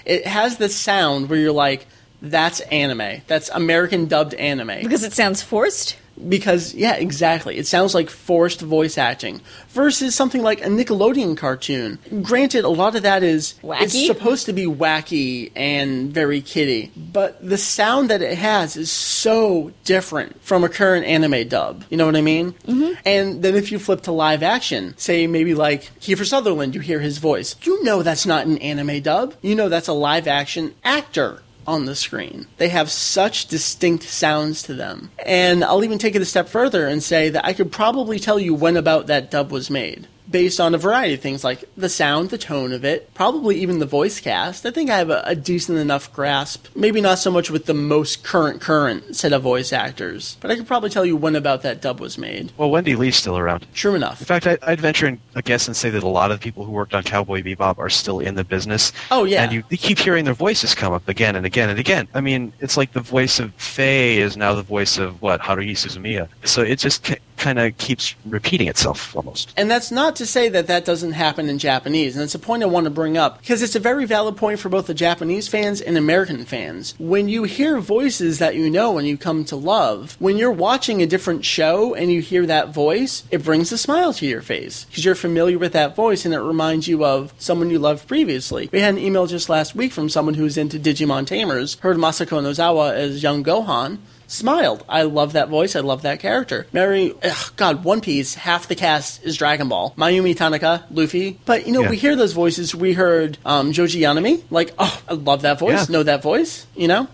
Speaker 1: It has this sound where you're like, that's anime. That's American dubbed anime
Speaker 2: because it sounds forced.
Speaker 1: Because yeah exactly. It sounds like forced voice acting versus something like a nickelodeon cartoon. Granted a lot of that is
Speaker 2: Wacky?
Speaker 1: it's supposed to be wacky and very kiddie but the sound that it has is so different from a current anime dub. You know what i mean? Mm-hmm. and then if you flip to live action say maybe like kiefer sutherland you hear his voice. You know that's not an anime dub. You know that's a live action actor on the screen. They have such distinct sounds to them. And I'll even take it a step further and say that I could probably tell you when about that dub was made. Based on a variety of things like the sound, the tone of it, probably even the voice cast. I think I have a, a decent enough grasp. Maybe not so much with the most current current set of voice actors, but I could probably tell you when about that dub was made.
Speaker 3: Well, Wendee Lee's still around.
Speaker 1: True enough.
Speaker 3: In fact, I, I'd venture a guess and say that a lot of the people who worked on Cowboy Bebop are still in the business.
Speaker 1: Oh, yeah.
Speaker 3: and you, you keep hearing their voices come up again and again and again. I mean, it's like the voice of Faye is now the voice of what Haruhi Suzumiya. So it just kind of keeps repeating itself almost.
Speaker 1: And that's not to say that that doesn't happen in Japanese. And it's a point I want to bring up because it's a very valid point for both the Japanese fans and American fans. When you hear voices that you know and you come to love, when you're watching a different show and you hear that voice, it brings a smile to your face because you're familiar with that voice and it reminds you of someone you loved previously. We had an email just last week from someone who's into Digimon Tamers, heard Masako Nozawa as young Gohan smiled. I love that voice. I love that character. Meri, ugh, God, One Piece, half the cast is Dragon Ball. Mayumi Tanaka, Luffy. But, you know,
Speaker 3: Yeah.
Speaker 1: we hear those voices. We heard um, Joji Yanami. Like, oh, I love that voice.
Speaker 3: Yeah.
Speaker 1: Know that voice, you know?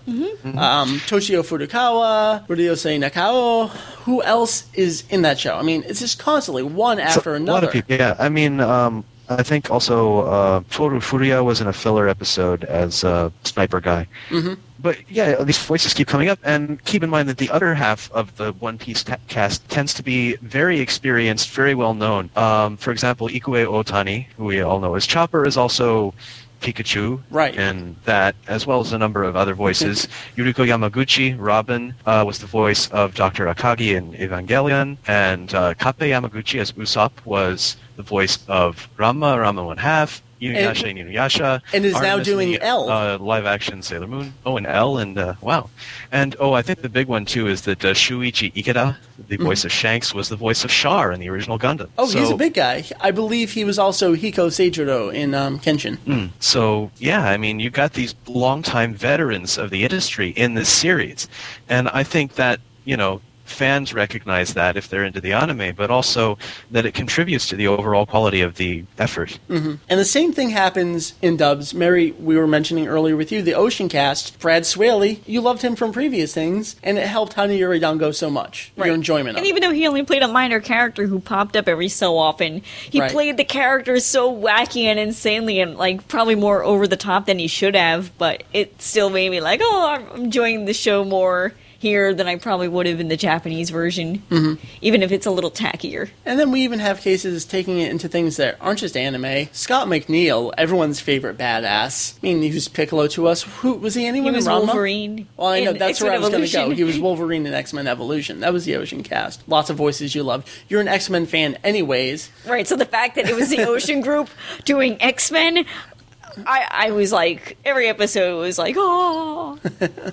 Speaker 1: Um, Toshio Furukawa, Ryusei Nakao. Who else is in that show? I mean, it's just constantly one after
Speaker 3: So,
Speaker 1: another.
Speaker 3: A lot of people. Yeah, I mean, um, I think also uh, Toru Furuya was in a filler episode as a sniper guy.
Speaker 1: Mhm.
Speaker 3: But yeah, these voices keep coming up, and keep in mind that the other half of the One Piece ta- cast tends to be very experienced, very well known. Um, for example, Ikue Otani, who we all know as Chopper, is also Pikachu,
Speaker 1: Right.
Speaker 3: And that, as well as a number of other voices. Yuriko Yamaguchi, Robin, uh, was the voice of Dr. Akagi in Evangelion, and uh, Kappei Yamaguchi as Usopp was the voice of Ranma, Ranma One Half, Inuyasha and, Inuyasha.
Speaker 1: And is now doing
Speaker 3: the,
Speaker 1: L.
Speaker 3: Uh, live action Sailor Moon. Oh, and L, and uh, wow. And oh, I think the big one too is that uh, Shuichi Ikeda, the
Speaker 1: Mm-hmm.
Speaker 3: voice of Shanks, was the voice of Char in the original Gundam.
Speaker 1: Oh, he's a big guy. I believe he was also Hiko Seijiro in um, Kenshin.
Speaker 3: Mm. So yeah, I mean, you've got these longtime veterans of the industry in this series, and I think that you know fans recognize that if they're into the anime, but also that it contributes to the overall quality of the effort. Mm-hmm.
Speaker 1: And the same thing happens in dubs. Meri, we were mentioning earlier with you, the Ocean cast, Brad Swaile, you loved him from previous things, and it helped Hanayori Dango so much. Your enjoyment of
Speaker 2: And even though he only played a minor character who popped up every so often, he
Speaker 1: Right.
Speaker 2: played the character so wacky and insanely and like probably more over the top than he should have, but it still made me like, oh, I'm enjoying the show more here than I probably would have in the Japanese version, mm-hmm. even if it's a little tackier.
Speaker 1: And then we even have cases taking it into things that aren't just anime. Scott McNeil, everyone's favorite badass. I mean, he was Piccolo to us. Who was he?
Speaker 2: He
Speaker 1: Anyone
Speaker 2: was
Speaker 1: in Ranma?
Speaker 2: Wolverine.
Speaker 1: Well, I know that's where I was going to go. He was Wolverine in X Men Evolution. That was the Ocean cast. Lots of voices you loved. You're an X Men fan, anyways.
Speaker 2: Right, so the fact that it was the Ocean Group doing X Men, I, I was like, every episode was like, oh,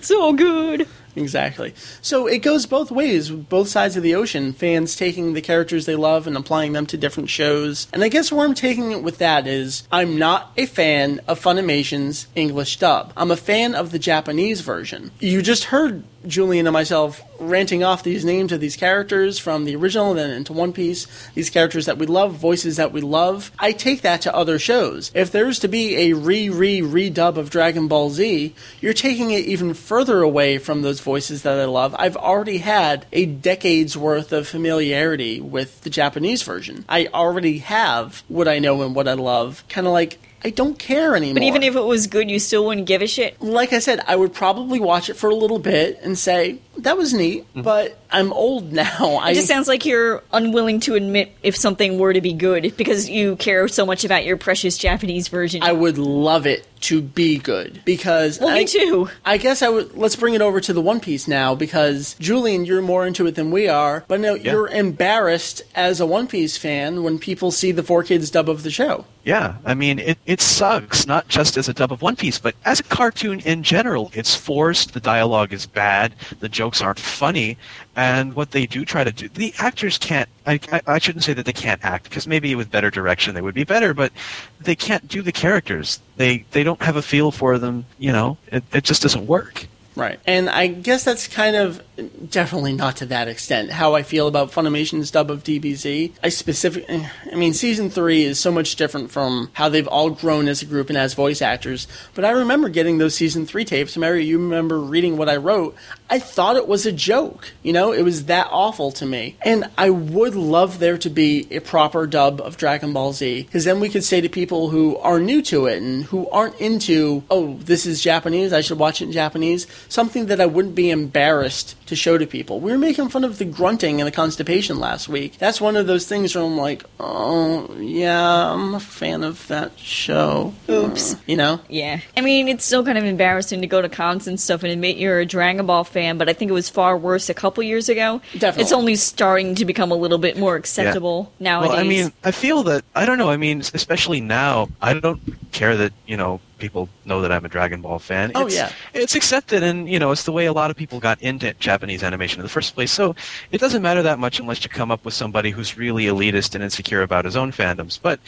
Speaker 2: so good.
Speaker 1: Exactly. So it goes both ways, both sides of the ocean. Fans taking the characters they love and applying them to different shows. And I guess where I'm taking it with that is I'm not a fan of Funimation's English dub. I'm a fan of the Japanese version. You just heard Julian and myself ranting off these names of these characters from the original and then into One Piece, these characters that we love, voices that we love. I take that to other shows. If there's to be a re re redub of Dragon Ball Z, you're taking it even further away from those voices that I love. I've already had a decade's worth of familiarity with the Japanese version. I already have what I know and what I love. Kind of like I don't care anymore.
Speaker 2: But even if it was good, you still wouldn't give a shit.
Speaker 1: like I said, I would probably watch it for a little bit and say that was neat, mm-hmm. but I'm old now. I
Speaker 2: It just sounds like you're unwilling to admit if something were to be good because you care so much about your precious Japanese version.
Speaker 1: I would love it to be good because
Speaker 2: well,
Speaker 1: I,
Speaker 2: me too.
Speaker 1: I guess I would. Let's bring it over to the One Piece now because Julian, you're more into it than we are. But no, you're embarrassed as a One Piece fan when people see the 4Kids dub of the show.
Speaker 3: Yeah, I mean, it, it sucks, not just as a dub of One Piece, but as a cartoon in general. It's forced, the dialogue is bad, the jokes aren't funny, and what they do try to do, the actors can't, I, I, I shouldn't say that they can't act, because maybe with better direction they would be better, but they can't do the characters. They, they don't have a feel for them, you know, it, it just doesn't work.
Speaker 1: Right. And I guess that's kind of definitely not to that extent how I feel about Funimation's dub of DBZ. I specific I mean season 3 is so much different from how they've all grown as a group and as voice actors, but I remember getting those season 3 tapes. Meri, you remember reading what I wrote. I thought it was a joke. You know, it was that awful to me. And I would love there to be a proper dub of Dragon Ball Z because then we could say to people who are new to it and who aren't into, oh, this is Japanese, I should watch it in Japanese, something that I wouldn't be embarrassed to show to people. We were making fun of the grunting and the constipation last week. That's one of those things where I'm like, oh, yeah, I'm a fan of that show.
Speaker 2: Oops.
Speaker 1: Uh, you know?
Speaker 2: Yeah. I mean, it's still kind of embarrassing to go to cons and stuff and admit you're a Dragon Ball fan, but I think it was far worse a couple years ago.
Speaker 1: Definitely.
Speaker 2: It's only starting to become a little bit more acceptable nowadays.
Speaker 3: Well, I mean, I feel that I don't know. I mean, especially now, I don't care that you know people know that I'm a Dragon Ball fan.
Speaker 1: Oh,
Speaker 3: it's,
Speaker 1: yeah.
Speaker 3: it's accepted, and you know, it's the way a lot of people got into Japanese animation in the first place. So it doesn't matter that much unless you come up with somebody who's really elitist and insecure about his own fandoms. But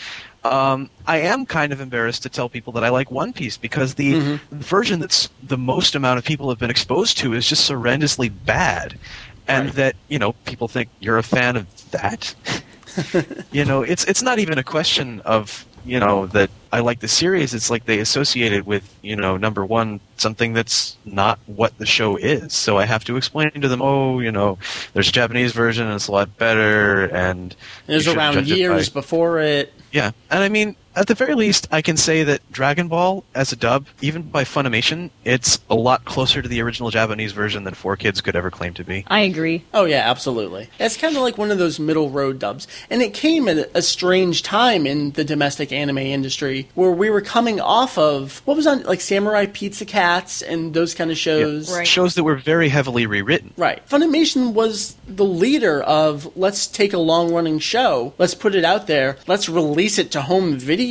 Speaker 3: um, I am kind of embarrassed to tell people that I like One Piece because the
Speaker 1: Mm-hmm.
Speaker 3: version that's the most amount of people have been exposed to is just horrendously bad, and
Speaker 1: Right.
Speaker 3: that you know people think you're a fan of that. you know, it's it's not even a question of you know that I like the series. It's like they associate it with you know number one something that's not what the show is. So I have to explain to them, oh, you know, there's a Japanese version and it's a lot better, and
Speaker 1: It was around
Speaker 3: it by-
Speaker 1: years before it.
Speaker 3: yeah, and I mean, at the very least, I can say that Dragon Ball, as a dub, even by Funimation, it's a lot closer to the original Japanese version than 4Kids could ever claim to be.
Speaker 2: I agree.
Speaker 1: Oh yeah, absolutely. It's kind of like one of those middle road dubs, and it came at a strange time in the domestic anime industry where we were coming off of what was on like Samurai Pizza Cats and those kind of shows.
Speaker 2: Right.
Speaker 3: Shows that were very heavily rewritten.
Speaker 1: Right. Funimation was the leader of let's take a long running show, let's put it out there, let's release it to home video.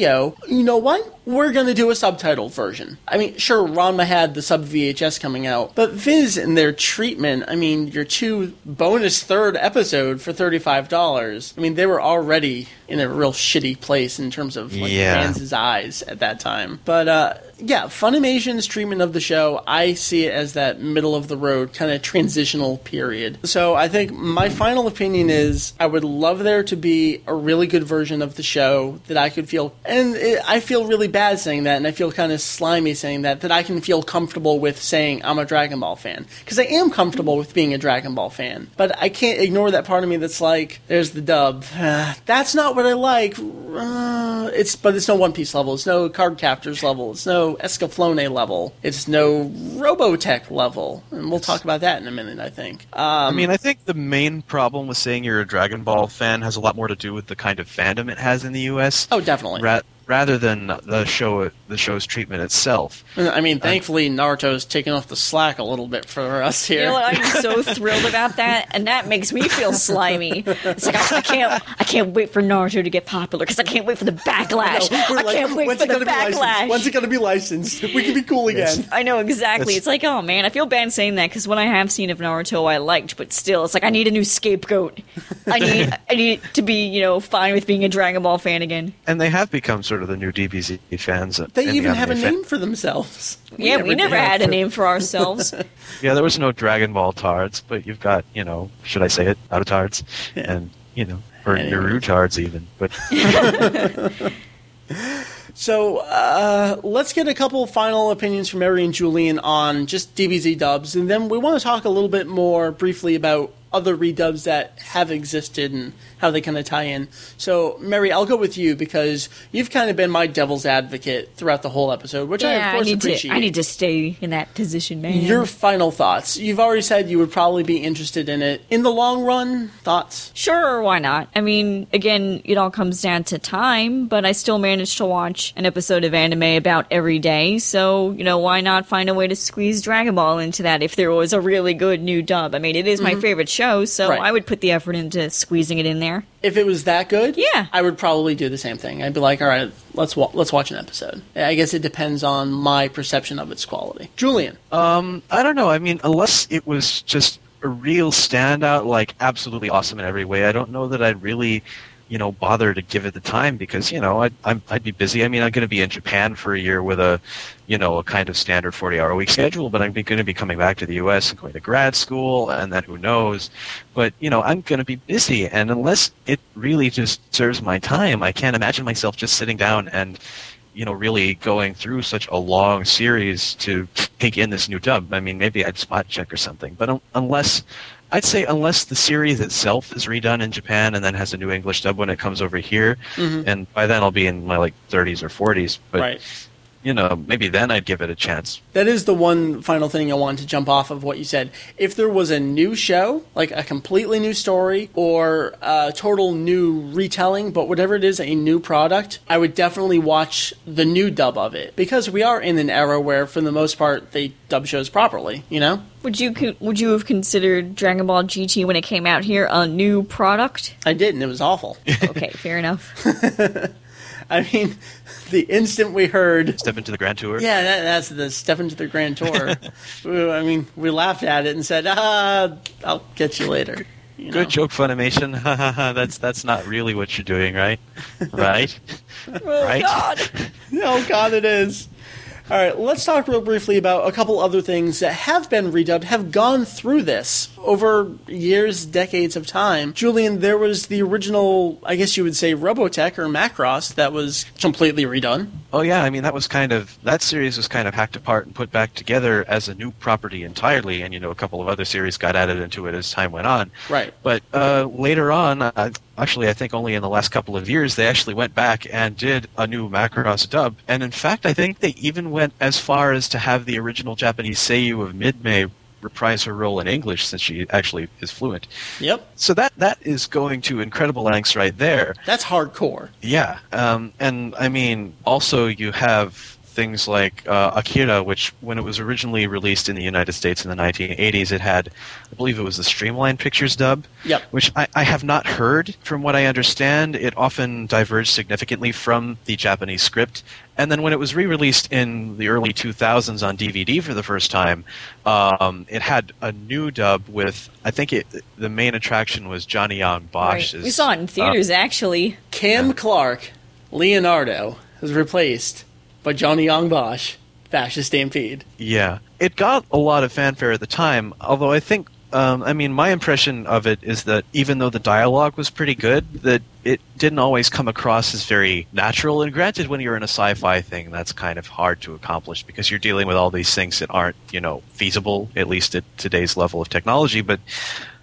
Speaker 1: You know what? We're going to do a subtitled version. I mean, sure, Ranma had the sub VHS coming out, but Viz and their treatment, I mean, your two bonus third episode for $35. I mean, they were already in a real shitty place in terms of like
Speaker 3: Yeah.
Speaker 1: fans' eyes at that time. But uh, yeah, Funimation's treatment of the show, I see it as that middle of the road kind of transitional period. So I think my final opinion is I would love there to be a really good version of the show that I could feel, and it, I feel really bad saying that, and I feel kind of slimy saying that, that I can feel comfortable with saying I'm a Dragon Ball fan. Because I am comfortable with being a Dragon Ball fan. But I can't ignore that part of me that's like, there's the dub. that's not what I like. Uh, it's But it's no One Piece level. It's no Card Captors level. It's no Escaflowne level. It's no Robotech level. And we'll talk about that in a minute, I think. Um,
Speaker 3: I mean, I think the main problem with saying you're a Dragon Ball fan has a lot more to do with the kind of fandom it has in the U.S.
Speaker 1: oh, definitely.
Speaker 3: ra- rather than the show, the show's treatment itself.
Speaker 1: I mean, thankfully, Naruto's taken off the slack a little bit for us here.
Speaker 2: You know what? I'm so thrilled about that, and that makes me feel slimy. It's like I, I can't, I can't wait for Naruto to get popular because I can't wait for the backlash.
Speaker 1: No, we're
Speaker 2: I
Speaker 1: like,
Speaker 2: can't wait
Speaker 1: when's
Speaker 2: for
Speaker 1: it
Speaker 2: the
Speaker 1: gonna be licensed?
Speaker 2: backlash.
Speaker 1: When's it going to be licensed? We can be cool again.
Speaker 2: I know exactly.
Speaker 3: That's-
Speaker 2: It's like, oh man, I feel bad saying that because what I have seen of Naruto, I liked, but still, it's like I need a new scapegoat. I need, I need to be, you know, fine with being a Dragon Ball fan again.
Speaker 3: And they have become sort of the new DBZ fans.
Speaker 1: They
Speaker 3: in the
Speaker 1: even have a
Speaker 3: fan-
Speaker 1: name for themselves.
Speaker 2: yeah, we never
Speaker 1: did.
Speaker 2: had a name for ourselves.
Speaker 3: Yeah, there was no Dragon Ball Tards, but you've got, you know, should I say it? Out of Tards.
Speaker 1: Yeah.
Speaker 3: And, you know, or
Speaker 1: Anyway.
Speaker 3: Naru Tards even. But
Speaker 1: So uh, let's get a couple final opinions from Meri and Julian on just DBZ dubs, and then we want to talk a little bit more briefly about other redubs that have existed and how they kind of tie in. So, Meri, I'll go with you because you've kind of been my devil's advocate throughout the whole episode, which I
Speaker 2: yeah,
Speaker 1: of
Speaker 2: I
Speaker 1: course
Speaker 2: need
Speaker 1: appreciate.
Speaker 2: to, I need to stay in that position, man.
Speaker 1: Your final thoughts. You've already said you would probably be interested in it. In the long run, thoughts?
Speaker 2: Sure, why not? I mean, again, it all comes down to time, but I still managed to watch an episode of anime about every day, so, you know, why not find a way to squeeze Dragon Ball into that if there was a really good new dub? I mean, it is my mm-hmm. favorite show, so
Speaker 1: Right.
Speaker 2: I would put the effort into squeezing it in there.
Speaker 1: If it was that good,
Speaker 2: Yeah.
Speaker 1: I would probably do the same thing. I'd be like, all right, let's wa- let's watch an episode. I guess it depends on my perception of its quality. Julian,
Speaker 3: Um, I don't know. I mean, unless it was just a real standout, like absolutely awesome in every way, I don't know that I'd really, you know, bother to give it the time because you know I'd I'm, I'd be busy. I mean, I'm going to be in Japan for a year with a, you know, a kind of standard 40 hour week schedule, but I'm going to be coming back to the U.S. and going to grad school, and then who knows? But you know, I'm going to be busy, and unless it really just serves my time, I can't imagine myself just sitting down and you know, really going through such a long series to take in this new dub. I mean, maybe I'd spot check or something, but un- unless, I'd say unless the series itself is redone in Japan and then has a new English dub when it comes over here, mm-hmm. and by then I'll be in my like 30s or 40s. But
Speaker 1: right?
Speaker 3: You know, maybe then I'd give it a chance.
Speaker 1: That is the one final thing I wanted to jump off of what you said. If there was a new show, like a completely new story or a total new retelling, but whatever it is, a new product, I would definitely watch the new dub of it because we are in an era where, for the most part, they dub shows properly. You know.
Speaker 2: Would you would you have considered Dragon Ball GT when it came out here a new product?
Speaker 1: I didn't. it was awful.
Speaker 2: Okay, fair enough.
Speaker 1: I mean, the instant we heard
Speaker 3: Step into the Grand Tour.
Speaker 1: Yeah, that, that's the step into the grand tour. We- I mean, we laughed at it and said, "Ah, I'll get you later." You know?
Speaker 3: Good joke, Funimation. Ha ha ha. That's that's not really what you're doing, right? Right?
Speaker 2: Oh
Speaker 3: Right.
Speaker 2: God!
Speaker 1: Oh God, it is. All right, let's talk real briefly about a couple other things that have been redubbed, have gone through this over years, decades of time. Julian, there was the original, I guess you would say, Robotech or Macross that was completely redone.
Speaker 3: Oh yeah, I mean that was kind of that series was kind of hacked apart and put back together as a new property entirely, and you know a couple of other series got added into it as time went on.
Speaker 1: Right.
Speaker 3: But uh, later on, uh, actually, I think only in the last couple of years, they actually went back and did a new Macross dub, and in fact, I think they even went as far as to have the original Japanese Seiyu of Minmay reprise her role in English since she actually is fluent.
Speaker 1: Yep,
Speaker 3: So that that is going to incredible lengths right there.
Speaker 1: that's hardcore.
Speaker 3: Yeah, um, and I mean, also you have things like uh, Akira, which when it was originally released in the United States in the 1980s, it had, I believe it was the Streamline Pictures dub,
Speaker 1: Yep.
Speaker 3: which I, I have not heard. From what I understand, it often diverged significantly from the Japanese script. And then when it was re-released in the early 2000s on DVD for the first time, um, it had a new dub with, I think it, the main attraction was Johnny Yong Bosch.
Speaker 2: Right. We saw it in theaters, actually.
Speaker 1: Cam Clarke, Leonardo, was replaced by Johnny Yong Bosch, Vash the Stampede.
Speaker 3: Yeah, it got a lot of fanfare at the time. Although I think, um, I mean, my impression of it is that even though the dialogue was pretty good, that it didn't always come across as very natural. And granted, when you're in a sci-fi thing, that's kind of hard to accomplish because you're dealing with all these things that aren't, you know, feasible at least at today's level of technology. But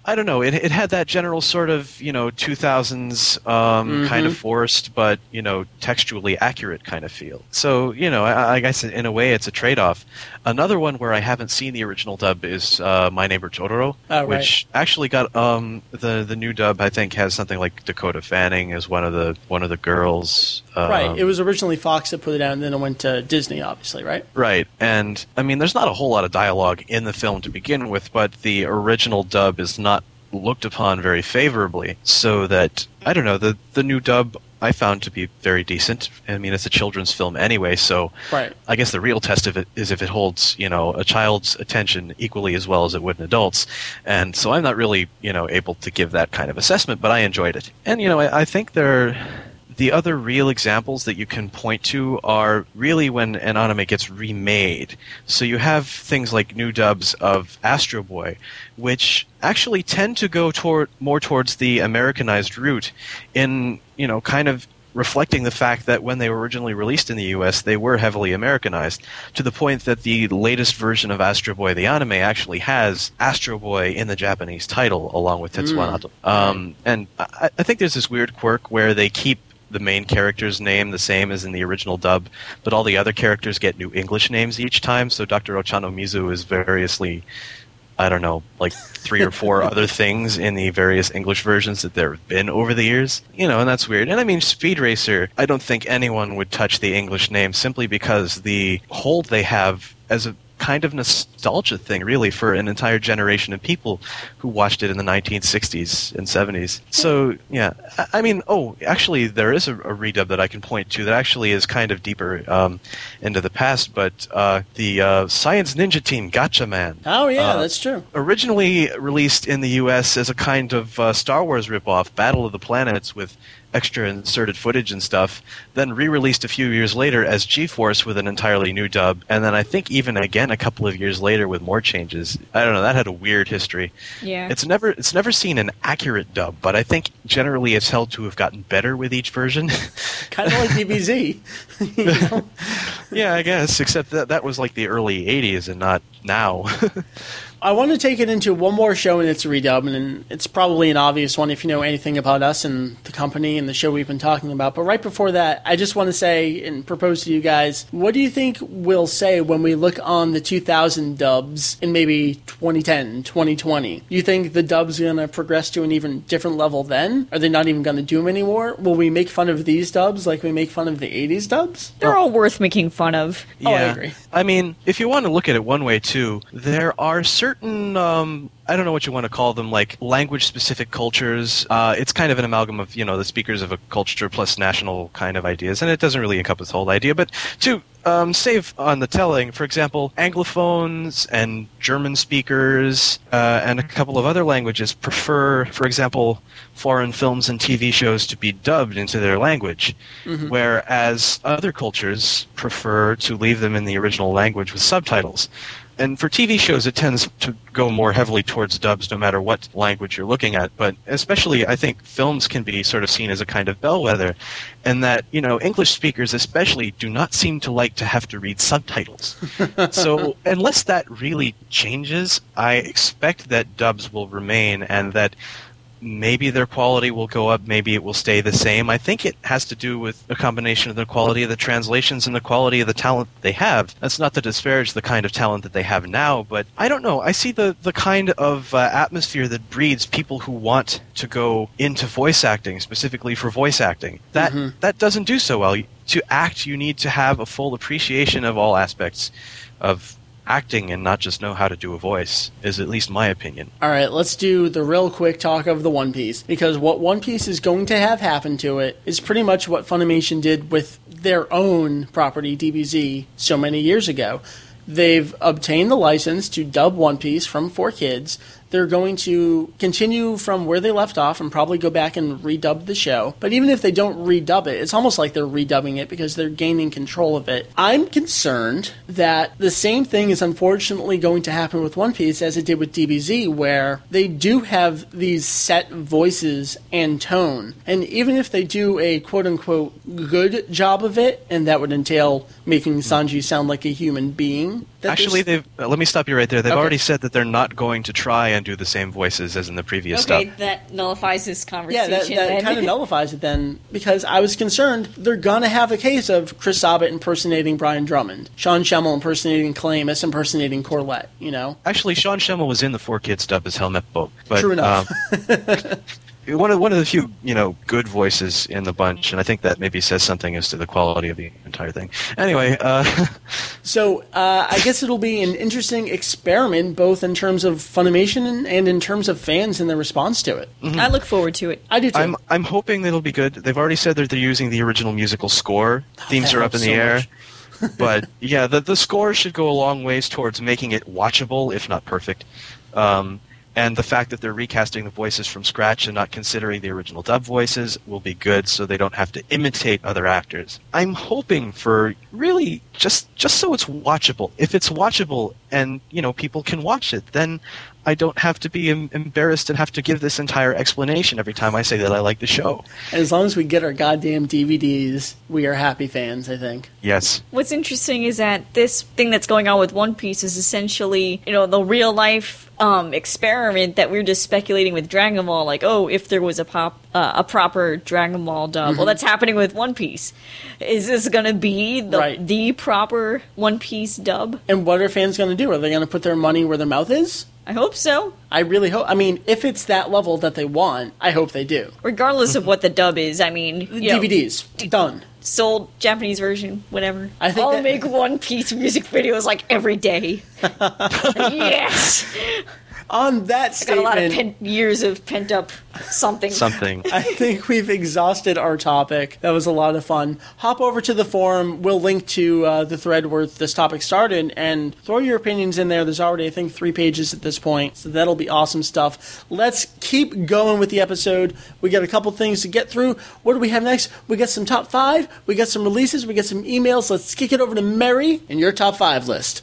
Speaker 3: I don't know. It, it had that general sort of you know 2000s um, kind of forced, but you know textually accurate kind of feel. So you know, I, I guess in a way it's a trade off. Another one where I haven't seen the original dub is uh, My Neighbor Totoro,
Speaker 1: Oh, right.
Speaker 3: which actually got um, the the new dub. I think has something like Dakota Fanning as one of the one of the girls. Um,
Speaker 1: right. It was originally Fox that put it out, and then it went to Disney, obviously, right?
Speaker 3: Right, and I mean, there's not a whole lot of dialogue in the film to begin with, but the original dub is not looked upon very favorably. So that I don't know the the new dub I found to be very decent. I mean, it's a children's film anyway, so
Speaker 1: Right.
Speaker 3: I guess the real test of it is if it holds you know a child's attention equally as well as it would an adult's. And so I'm not really you know able to give that kind of assessment, but I enjoyed it. And you know, I, I think there the other real examples that you can point to are really when an anime gets remade. So you have things like new dubs of Astro Boy, which actually tend to go toward more towards the Americanized route in, you know, kind of reflecting the fact that when they were originally released in the US, they were heavily Americanized, to the point that the latest version of Astro Boy, the anime, actually has Astro Boy in the Japanese title, along with Tetsuwan Atom. Um, and I, I think there's this weird quirk where they keep the main character's name the same as in the original dub, but all the other characters get new English names each time. So Dr. Ochanomizu is variously, I don't know, like three or four other things in the various English versions that there have been over the years. You know, and that's weird. And I mean, Speed Racer, I don't think anyone would touch the English name simply because the hold they have as a kind of nostalgia thing, really, for an entire generation of people who watched it in the 1960s and 70s. So, yeah, I- I mean, oh, actually, there is a, a redub that I can point to that actually is kind of deeper um, into the past, but uh, the uh, Science Ninja Team Gatchaman
Speaker 1: Oh, yeah,
Speaker 3: Uh,
Speaker 1: that's true.
Speaker 3: originally released in the U.S. as a kind of uh, Star Wars ripoff, Battle of the Planets, with extra inserted footage and stuff. Then re-released a few years later as G-Force with an entirely new dub, and then I think even again a couple of years later with more changes. I don't know. That had a weird history.
Speaker 2: Yeah.
Speaker 3: It's never it's never seen an accurate dub, but I think generally it's held to have gotten better with each version.
Speaker 1: Kind of like DBZ. You know?
Speaker 3: yeah, I guess. Except that that was like the early '80s and not now.
Speaker 1: I want to take it into one more show and it's a redub, and it's probably an obvious one if you know anything about us and the company and the show we've been talking about. But right before that, I just want to say and propose to you guys what do you think we'll say when we look on the 2000 dubs in maybe 2010, 2020? Do you think the dubs are going to progress to an even different level then? Are they not even going to do them anymore? Will we make fun of these dubs like we make fun of the 80s dubs?
Speaker 2: They're all worth making fun of.
Speaker 1: Oh, I agree.
Speaker 3: I mean, if you want to look at it one way too, there are certain um, I don't know what you want to call them, like language-specific cultures. Uh, it's kind of an amalgam of you know the speakers of a culture plus national kind of ideas, and it doesn't really encompass the whole idea. But to um, save on the telling, for example, Anglophones and German speakers uh, and a couple of other languages prefer, for example, foreign films and TV shows to be dubbed into their language, whereas other cultures prefer to leave them in the original language with subtitles. And for TV shows, it tends to go more heavily towards dubs no matter what language you're looking at. But especially, I think films can be sort of seen as a kind of bellwether, and that, you know, English speakers especially do not seem to like to have to read subtitles. so, unless that really changes, I expect that dubs will remain and that maybe their quality will go up, maybe it will stay the same. I think it has to do with a combination of the quality of the translations and the quality of the talent they have. That's not to disparage the kind of talent that they have now, but I don't know. I see the, the kind of uh, atmosphere that breeds people who want to go into voice acting, specifically for voice acting. That that doesn't do so well. to act, you need to have a full appreciation of all aspects of acting and not just know how to do a voice. Is at least my opinion.
Speaker 1: All right, let's do the real quick talk of the One Piece because what One Piece is going to have happen to it is pretty much what Funimation did with their own property DBZ so many years ago. They've obtained the license to dub One Piece from 4Kids. They're going to continue from where they left off and probably go back and redub the show. But even if they don't redub it, it's almost like they're redubbing it because they're gaining control of it. I'm concerned that the same thing is unfortunately going to happen with One Piece as it did with DBZ, where they do have these set voices and tone. And even if they do a quote unquote good job of it, and that would entail making Sanji sound like a human being,
Speaker 3: Actually, they've uh, let me stop you right there. They've
Speaker 1: Okay.
Speaker 3: already said that they're not going to try and do the same voices as in the previous
Speaker 2: Okay,
Speaker 3: stuff.
Speaker 2: that nullifies this
Speaker 1: Yeah,
Speaker 2: conversation.
Speaker 1: that, that kind of nullifies it then, because I was concerned they're gonna have a case of Chris Sabat impersonating Brian Drummond, Sean Schemmel impersonating Kelamis impersonating Corlett. You know,
Speaker 3: Actually, Sean Schemmel was in the 4Kids dub as Helmeppo. But,
Speaker 1: True enough.
Speaker 3: um, one of one of the few you know good voices in the bunch, and I think that maybe says something as to the quality of the entire thing. Anyway, uh,
Speaker 1: so uh, I guess it'll be an interesting experiment, both in terms of Funimation and, and in terms of fans and their response to it.
Speaker 2: I look forward to it.
Speaker 1: I do too.
Speaker 3: I'm I'm hoping that it'll be good. They've already said that they're using the original musical score. Themes are up in
Speaker 1: helps
Speaker 3: the
Speaker 1: so
Speaker 3: air.
Speaker 1: much.
Speaker 3: but yeah, the the score should go a long ways towards making it watchable, if not perfect. Um, and the fact that they're recasting the voices from scratch and not considering the original dub voices will be good, so they don't have to imitate other actors. I'm hoping for really just just so it's watchable. If it's watchable and you know people can watch it, then I don't have to be em- embarrassed and have to give this entire explanation every time I say that I like the show.
Speaker 1: and as long as we get our goddamn DVDs, we are happy fans. I think.
Speaker 3: Yes.
Speaker 2: What's interesting is that this thing that's going on with One Piece is essentially, you know, the real life um, experiment that we are just speculating with Dragon Ball. Like, oh, if there was a pop, uh, a proper Dragon Ball dub,
Speaker 1: Mm-hmm.
Speaker 2: well, that's happening with One Piece. Is this going to be the
Speaker 1: Right.
Speaker 2: the proper One Piece dub?
Speaker 1: And what are fans going to do? Are they going to put their money where their mouth is?
Speaker 2: I hope so.
Speaker 1: I really hope. I mean, if it's that level that they want, I hope they do.
Speaker 2: Regardless of what the dub is, I mean, you know,
Speaker 1: DVDs done.
Speaker 2: sold Japanese version, whatever.
Speaker 1: I think
Speaker 2: I'll
Speaker 1: that-
Speaker 2: make One Piece music videos like every day. yes,
Speaker 1: On that I
Speaker 2: got a lot of pen- years of pent up something.
Speaker 3: Something.
Speaker 1: I think we've exhausted our topic. That was a lot of fun. Hop over to the forum. We'll link to uh, the thread where this topic started and throw your opinions in there. There's already, I think, three pages at this point, so that'll be awesome stuff. Let's keep going with the episode. We got a couple things to get through. What do we have next? We got some top five. We got some releases. We got some emails. Let's kick it over to Meri and your top five list.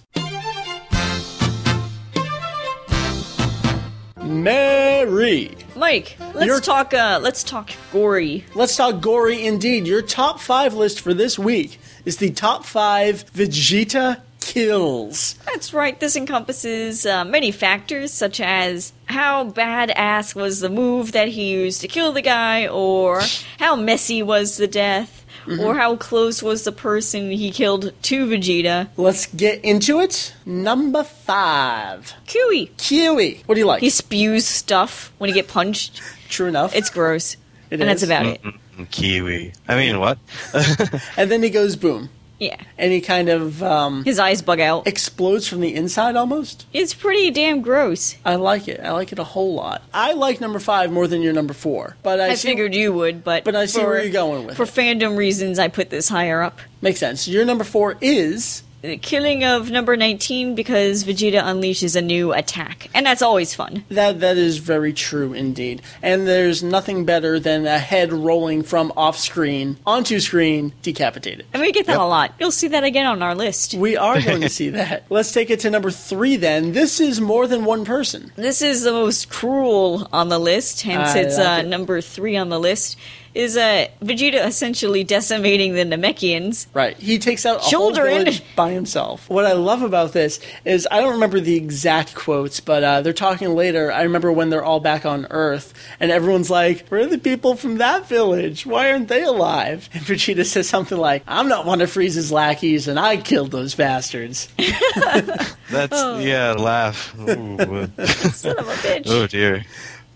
Speaker 1: Meri.
Speaker 2: Mike, let's
Speaker 1: You're-
Speaker 2: talk. Uh, let's talk gory.
Speaker 1: Let's talk gory indeed. Your top five list for this week is the top five Vegeta kills.
Speaker 2: That's right. This encompasses uh, many factors, such as how badass was the move that he used to kill the guy, or how messy was the death, or how close was the person he killed to Vegeta.
Speaker 1: Let's get into it. Number five,
Speaker 2: Kiwi.
Speaker 1: Kiwi. What do you like?
Speaker 2: He spews stuff when he get punched.
Speaker 1: True enough.
Speaker 2: It's gross.
Speaker 1: It
Speaker 2: and that's
Speaker 1: is.
Speaker 2: about it.
Speaker 3: Mm, Kiwi. I mean, what?
Speaker 1: and then he goes boom,
Speaker 2: Yeah.
Speaker 1: and he kind of um,
Speaker 2: His eyes bug out.
Speaker 1: explodes from the inside almost.
Speaker 2: It's pretty damn gross.
Speaker 1: I like it. I like it a whole lot. I like number five more than your number four, but I,
Speaker 2: I
Speaker 1: see-
Speaker 2: figured you would, but
Speaker 1: But I see
Speaker 2: for,
Speaker 1: where you're going with it.
Speaker 2: For
Speaker 1: it.
Speaker 2: fandom reasons, I put this higher up.
Speaker 1: makes sense. Your number four is
Speaker 2: The killing of number 19 because Vegeta unleashes a new attack. And that's always fun.
Speaker 1: That that is very true indeed. And there's nothing better than a head rolling from off screen onto screen decapitated.
Speaker 2: And we get that a lot. You'll see that again on our list.
Speaker 1: We are going to see that. Let's take it to number three then. This is more than one person.
Speaker 2: This is the most cruel on the list, hence
Speaker 1: I
Speaker 2: it's
Speaker 1: like
Speaker 2: uh,
Speaker 1: it.
Speaker 2: number three on the list. Is uh, Vegeta essentially decimating the Namekians?
Speaker 1: Right. He takes out a
Speaker 2: Shoulder
Speaker 1: whole village by himself. What I love about this is I don't remember the exact quotes, but uh, they're talking later. I remember when they're all back on Earth, and everyone's like, "Where are the people from that village? Why aren't they alive?" And Vegeta says something like, "I'm not one of Frieza's lackeys, and I killed those bastards."
Speaker 3: That's yeah. Laugh. Ooh.
Speaker 2: Son of a bitch.
Speaker 3: oh dear.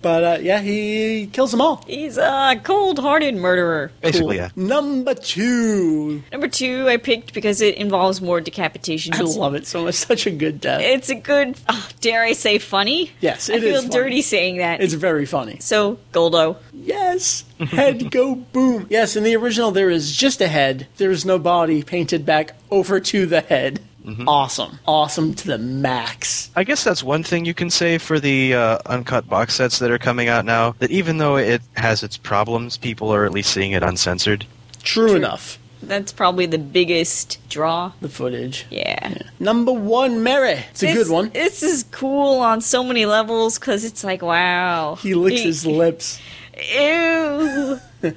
Speaker 1: But uh, yeah, he kills them all.
Speaker 2: He's a cold-hearted murderer.
Speaker 3: Basically, yeah.
Speaker 1: Number two.
Speaker 2: Number two, I picked because it involves more decapitations.
Speaker 1: I love it so much. Such a good death.
Speaker 2: It's a good, oh, dare I say, funny?
Speaker 1: Yes,
Speaker 2: I
Speaker 1: it
Speaker 2: feel
Speaker 1: is funny.
Speaker 2: dirty saying that.
Speaker 1: It's very funny.
Speaker 2: so, Guldo.
Speaker 1: Yes. Head go boom. Yes, in the original, there is just a head. There is no body painted back over to the head. Awesome. Awesome to the max.
Speaker 3: I guess that's one thing you can say for the uh, uncut box sets that are coming out now. That even though it has its problems, people are at least seeing it uncensored.
Speaker 1: True, enough.
Speaker 2: That's probably the biggest draw.
Speaker 1: The footage.
Speaker 2: Yeah.
Speaker 1: Number one, Meri. It's a
Speaker 2: This-
Speaker 1: good one.
Speaker 2: This is cool on so many levels because it's like, wow.
Speaker 1: He licks his lips.
Speaker 2: Ew.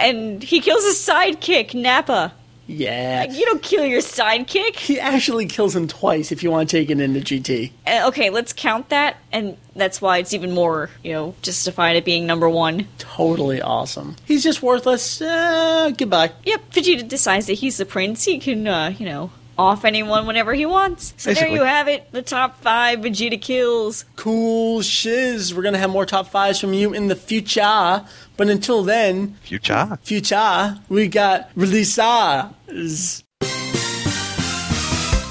Speaker 2: And he kills his sidekick, Nappa.
Speaker 1: Yeah.
Speaker 2: You don't kill your sidekick.
Speaker 1: He actually kills him twice if you want to take it into GT.
Speaker 2: Uh, okay, let's count that, and that's why it's even more, you know, justified it being number one.
Speaker 1: Totally awesome. He's just worthless. Uh, goodbye.
Speaker 2: Yep, Vegeta decides that he's the prince. He can, uh, you know, off anyone whenever he wants. So
Speaker 3: Basically.
Speaker 2: there you have it. The top five Vegeta kills.
Speaker 1: Cool shiz. We're going to have more top fives from you in the future. But until then,
Speaker 3: Future.
Speaker 1: future, we got releases.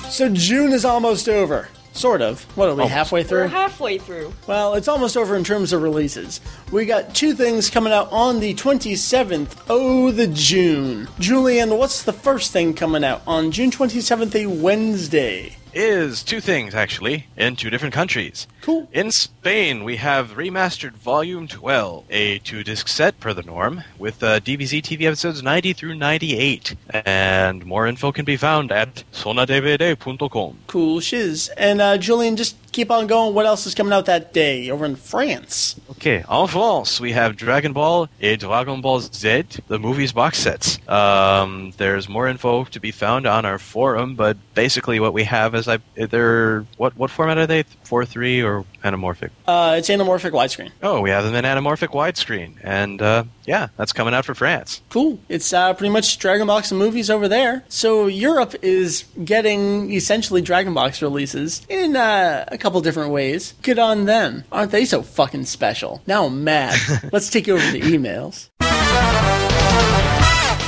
Speaker 1: So June is almost over. Sort of. What are we,
Speaker 3: Almost.
Speaker 1: halfway through?
Speaker 2: We're halfway through.
Speaker 1: Well, it's almost over in terms of releases. We got two things coming out on the 27th. Oh, the June. Julian, what's the first thing coming out on June 27th, a Wednesday?
Speaker 3: Is two things actually in two different countries.
Speaker 1: Cool.
Speaker 3: In Spain, we have remastered Volume 12, a two disc set per the norm, with uh, DBZ TV episodes 90 through 98. And more info can be found at sonadvd.com.
Speaker 1: Cool shiz. And uh, Julian, just keep on going. What else is coming out that day over in France?
Speaker 3: Okay, en France, we have Dragon Ball et Dragon Ball Z, the movies box sets. Um, there's more info to be found on our forum, but basically what we have is I they're what what format are they? Four three or anamorphic?
Speaker 1: Uh, it's anamorphic widescreen.
Speaker 3: Oh, we have them in anamorphic widescreen, and uh, yeah, that's coming out for France.
Speaker 1: Cool. It's uh, pretty much Dragon Box and movies over there. So Europe is getting essentially Dragon Box releases in uh, a couple different ways. Good on them. Aren't they so fucking special? Now I'm mad. Let's take you over the emails.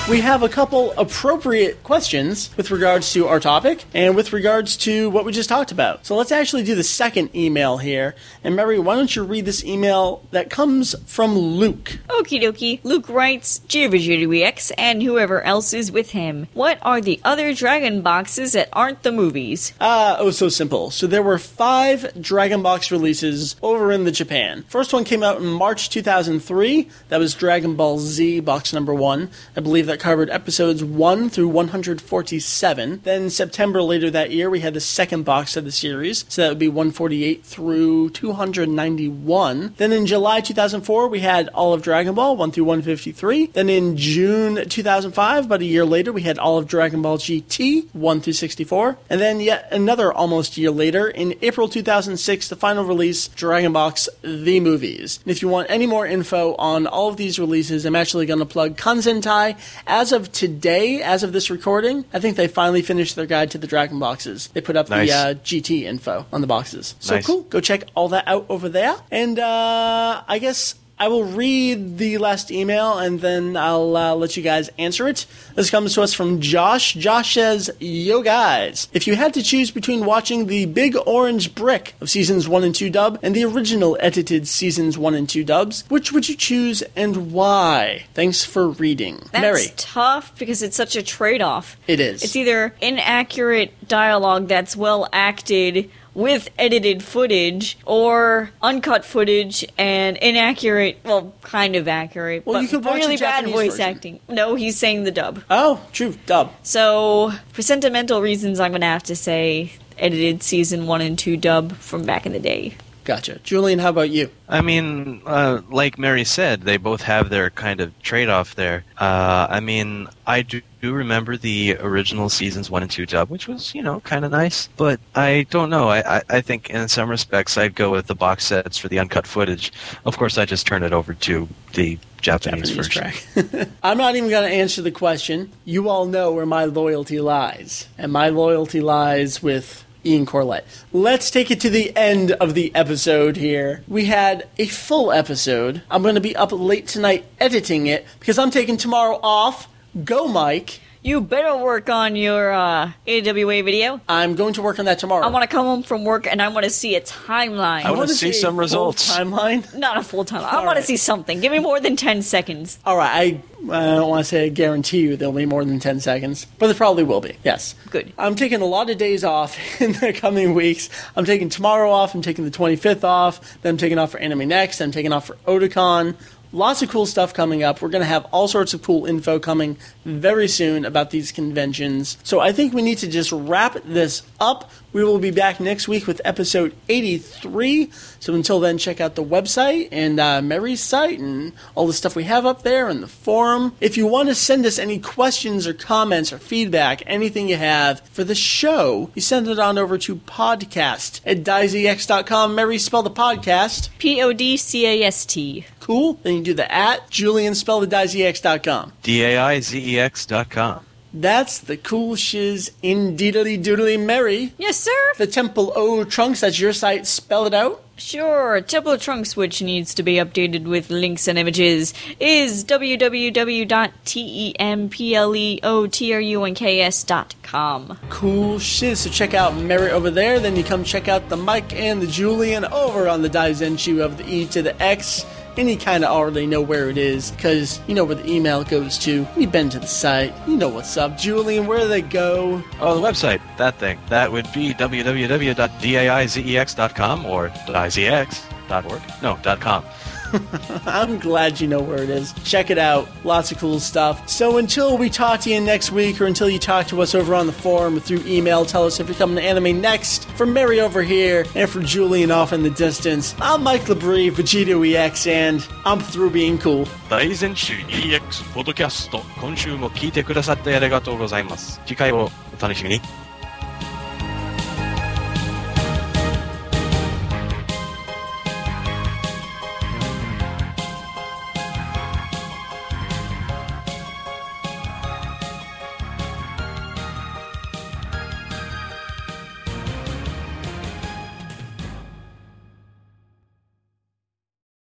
Speaker 1: We have a couple appropriate questions with regards to our topic and with regards to what we just talked about. So let's actually do the second email here. And Meri, why don't you read this email that comes from Luke?
Speaker 2: Okie dokie. Luke writes, EX and whoever else is with him, what are the other Dragon boxes that aren't the movies?
Speaker 1: Ah, oh, so simple. So there were five Dragon Box releases over in the Japan. First one came out in March 2003. That was Dragon Ball Z box number one. I believe that covered episodes 1 through 147. Then September later that year, we had the second box of the series. So that would be 148 through 291. Then in July 2004, we had all of Dragon Ball 1 through 153. Then in June 2005, about a year later, we had all of Dragon Ball GT 1 through 64. And then yet another almost year later, in April 2006, the final release, Dragon Box The Movies. And if you want any more info on all of these releases, I'm actually going to plug Kanzentai. As of today, as of this recording, I think they finally finished their guide to the Dragon Boxes. They put up
Speaker 3: Nice.
Speaker 1: the uh, GT info on the boxes. So
Speaker 3: Nice.
Speaker 1: cool. Go check all that out over there. And uh, I guess I will read the last email and then I'll uh, let you guys answer it. This comes to us from Josh. Josh says, Yo guys, if you had to choose between watching the Big Orange Brick of seasons 1 and 2 dub and the original edited seasons 1 and 2 dubs, which would you choose and why? Thanks for reading.
Speaker 2: That's
Speaker 1: Meri.
Speaker 2: tough because it's such a trade off.
Speaker 1: It is.
Speaker 2: It's either inaccurate dialogue that's well acted with edited footage or uncut footage and inaccurate, well, kind of accurate,
Speaker 1: Well,
Speaker 2: but
Speaker 1: you could watch
Speaker 2: really bad
Speaker 1: Japanese
Speaker 2: voice
Speaker 1: version.
Speaker 2: acting. No, he's saying the dub.
Speaker 1: Oh, true. Dub.
Speaker 2: So, for sentimental reasons, I'm going to have to say edited season 1 and 2 dub from back in the day.
Speaker 1: Gotcha. Julian, how about you?
Speaker 3: I mean, uh, like Meri said, they both have their kind of trade-off there. Uh, I mean, I do, do remember the original seasons one and two dub, which was you know kind of nice. But I don't know. I, I I think in some respects I'd go with the box sets for the uncut footage. Of course, I just turn it over to the Japanese,
Speaker 1: Japanese
Speaker 3: version.
Speaker 1: track. I'm not even going to answer the question. You all know where my loyalty lies. And my loyalty lies with Ian Corlett. Let's take it to the end of the episode here. We had a full episode. I'm going to be up late tonight editing it because I'm taking tomorrow off. Go, Mike.
Speaker 2: You better work on your uh, AWA video.
Speaker 1: I'm going to work on that tomorrow.
Speaker 2: I want to come home from work and I want to see a timeline.
Speaker 3: I wanna
Speaker 1: wanna
Speaker 3: see
Speaker 1: a
Speaker 3: some results.
Speaker 1: Timeline.
Speaker 2: Not a full timeline. I
Speaker 1: All
Speaker 2: want to see something. Give me more than 10 seconds.
Speaker 1: All right, I, I don't want to say I guarantee you there'll be more than 10 seconds, but there probably will be, yes.
Speaker 2: Good.
Speaker 1: I'm taking a lot of days off in the coming weeks. I'm taking tomorrow off, I'm taking the 25th off, then I'm taking off for Anime Next, I'm taking off for Otakon. Lots of cool stuff coming up. We're going to have all sorts of cool info coming very soon about these conventions. So I think we need to just wrap this up. We will be back next week with episode 83. So until then, check out the website and uh, Meri's site and all the stuff we have up there and the forum. If you want to send us any questions or comments or feedback, anything you have for the show, you send it on over to podcast at daizex.com. Meri, spell the podcast.
Speaker 2: P O D C A S T.
Speaker 1: Cool. Then you do the at Julian spell the daizex.com.
Speaker 3: D-A-I-Z-E-X dot com.
Speaker 1: That's the cool shiz in indeedly doodly Meri.
Speaker 2: Yes, sir.
Speaker 1: The Temple O Trunks, that's your site. Spell it out.
Speaker 2: Sure. Temple Trunks, which needs to be updated with links and images, is www.templeotrunks.com.
Speaker 1: Cool shiz. So check out Meri over there. Then you come check out the Mike and the Julian over on the Daizenshuu of the E to the X. And you kind of already know where it is because you know where the email goes to. You've been to the site. You know what's up. Julian, where do they go?
Speaker 3: Oh, the website. That thing. That would be www.daizex dot com or .izx.org. No, .com.
Speaker 1: I'm glad you know where it is. Check it out. Lots of cool stuff. So until we talk to you next week, or until you talk to us over on the forum through email, tell us if you're coming to anime next. For Meri over here, and for Julian off in the distance, I'm Mike Labrie, Vegetto EX, and I'm through being cool.
Speaker 3: 大前週 EX ポッドキャスト今週も聞いてくださってありがとうございます。次回をお楽しみに。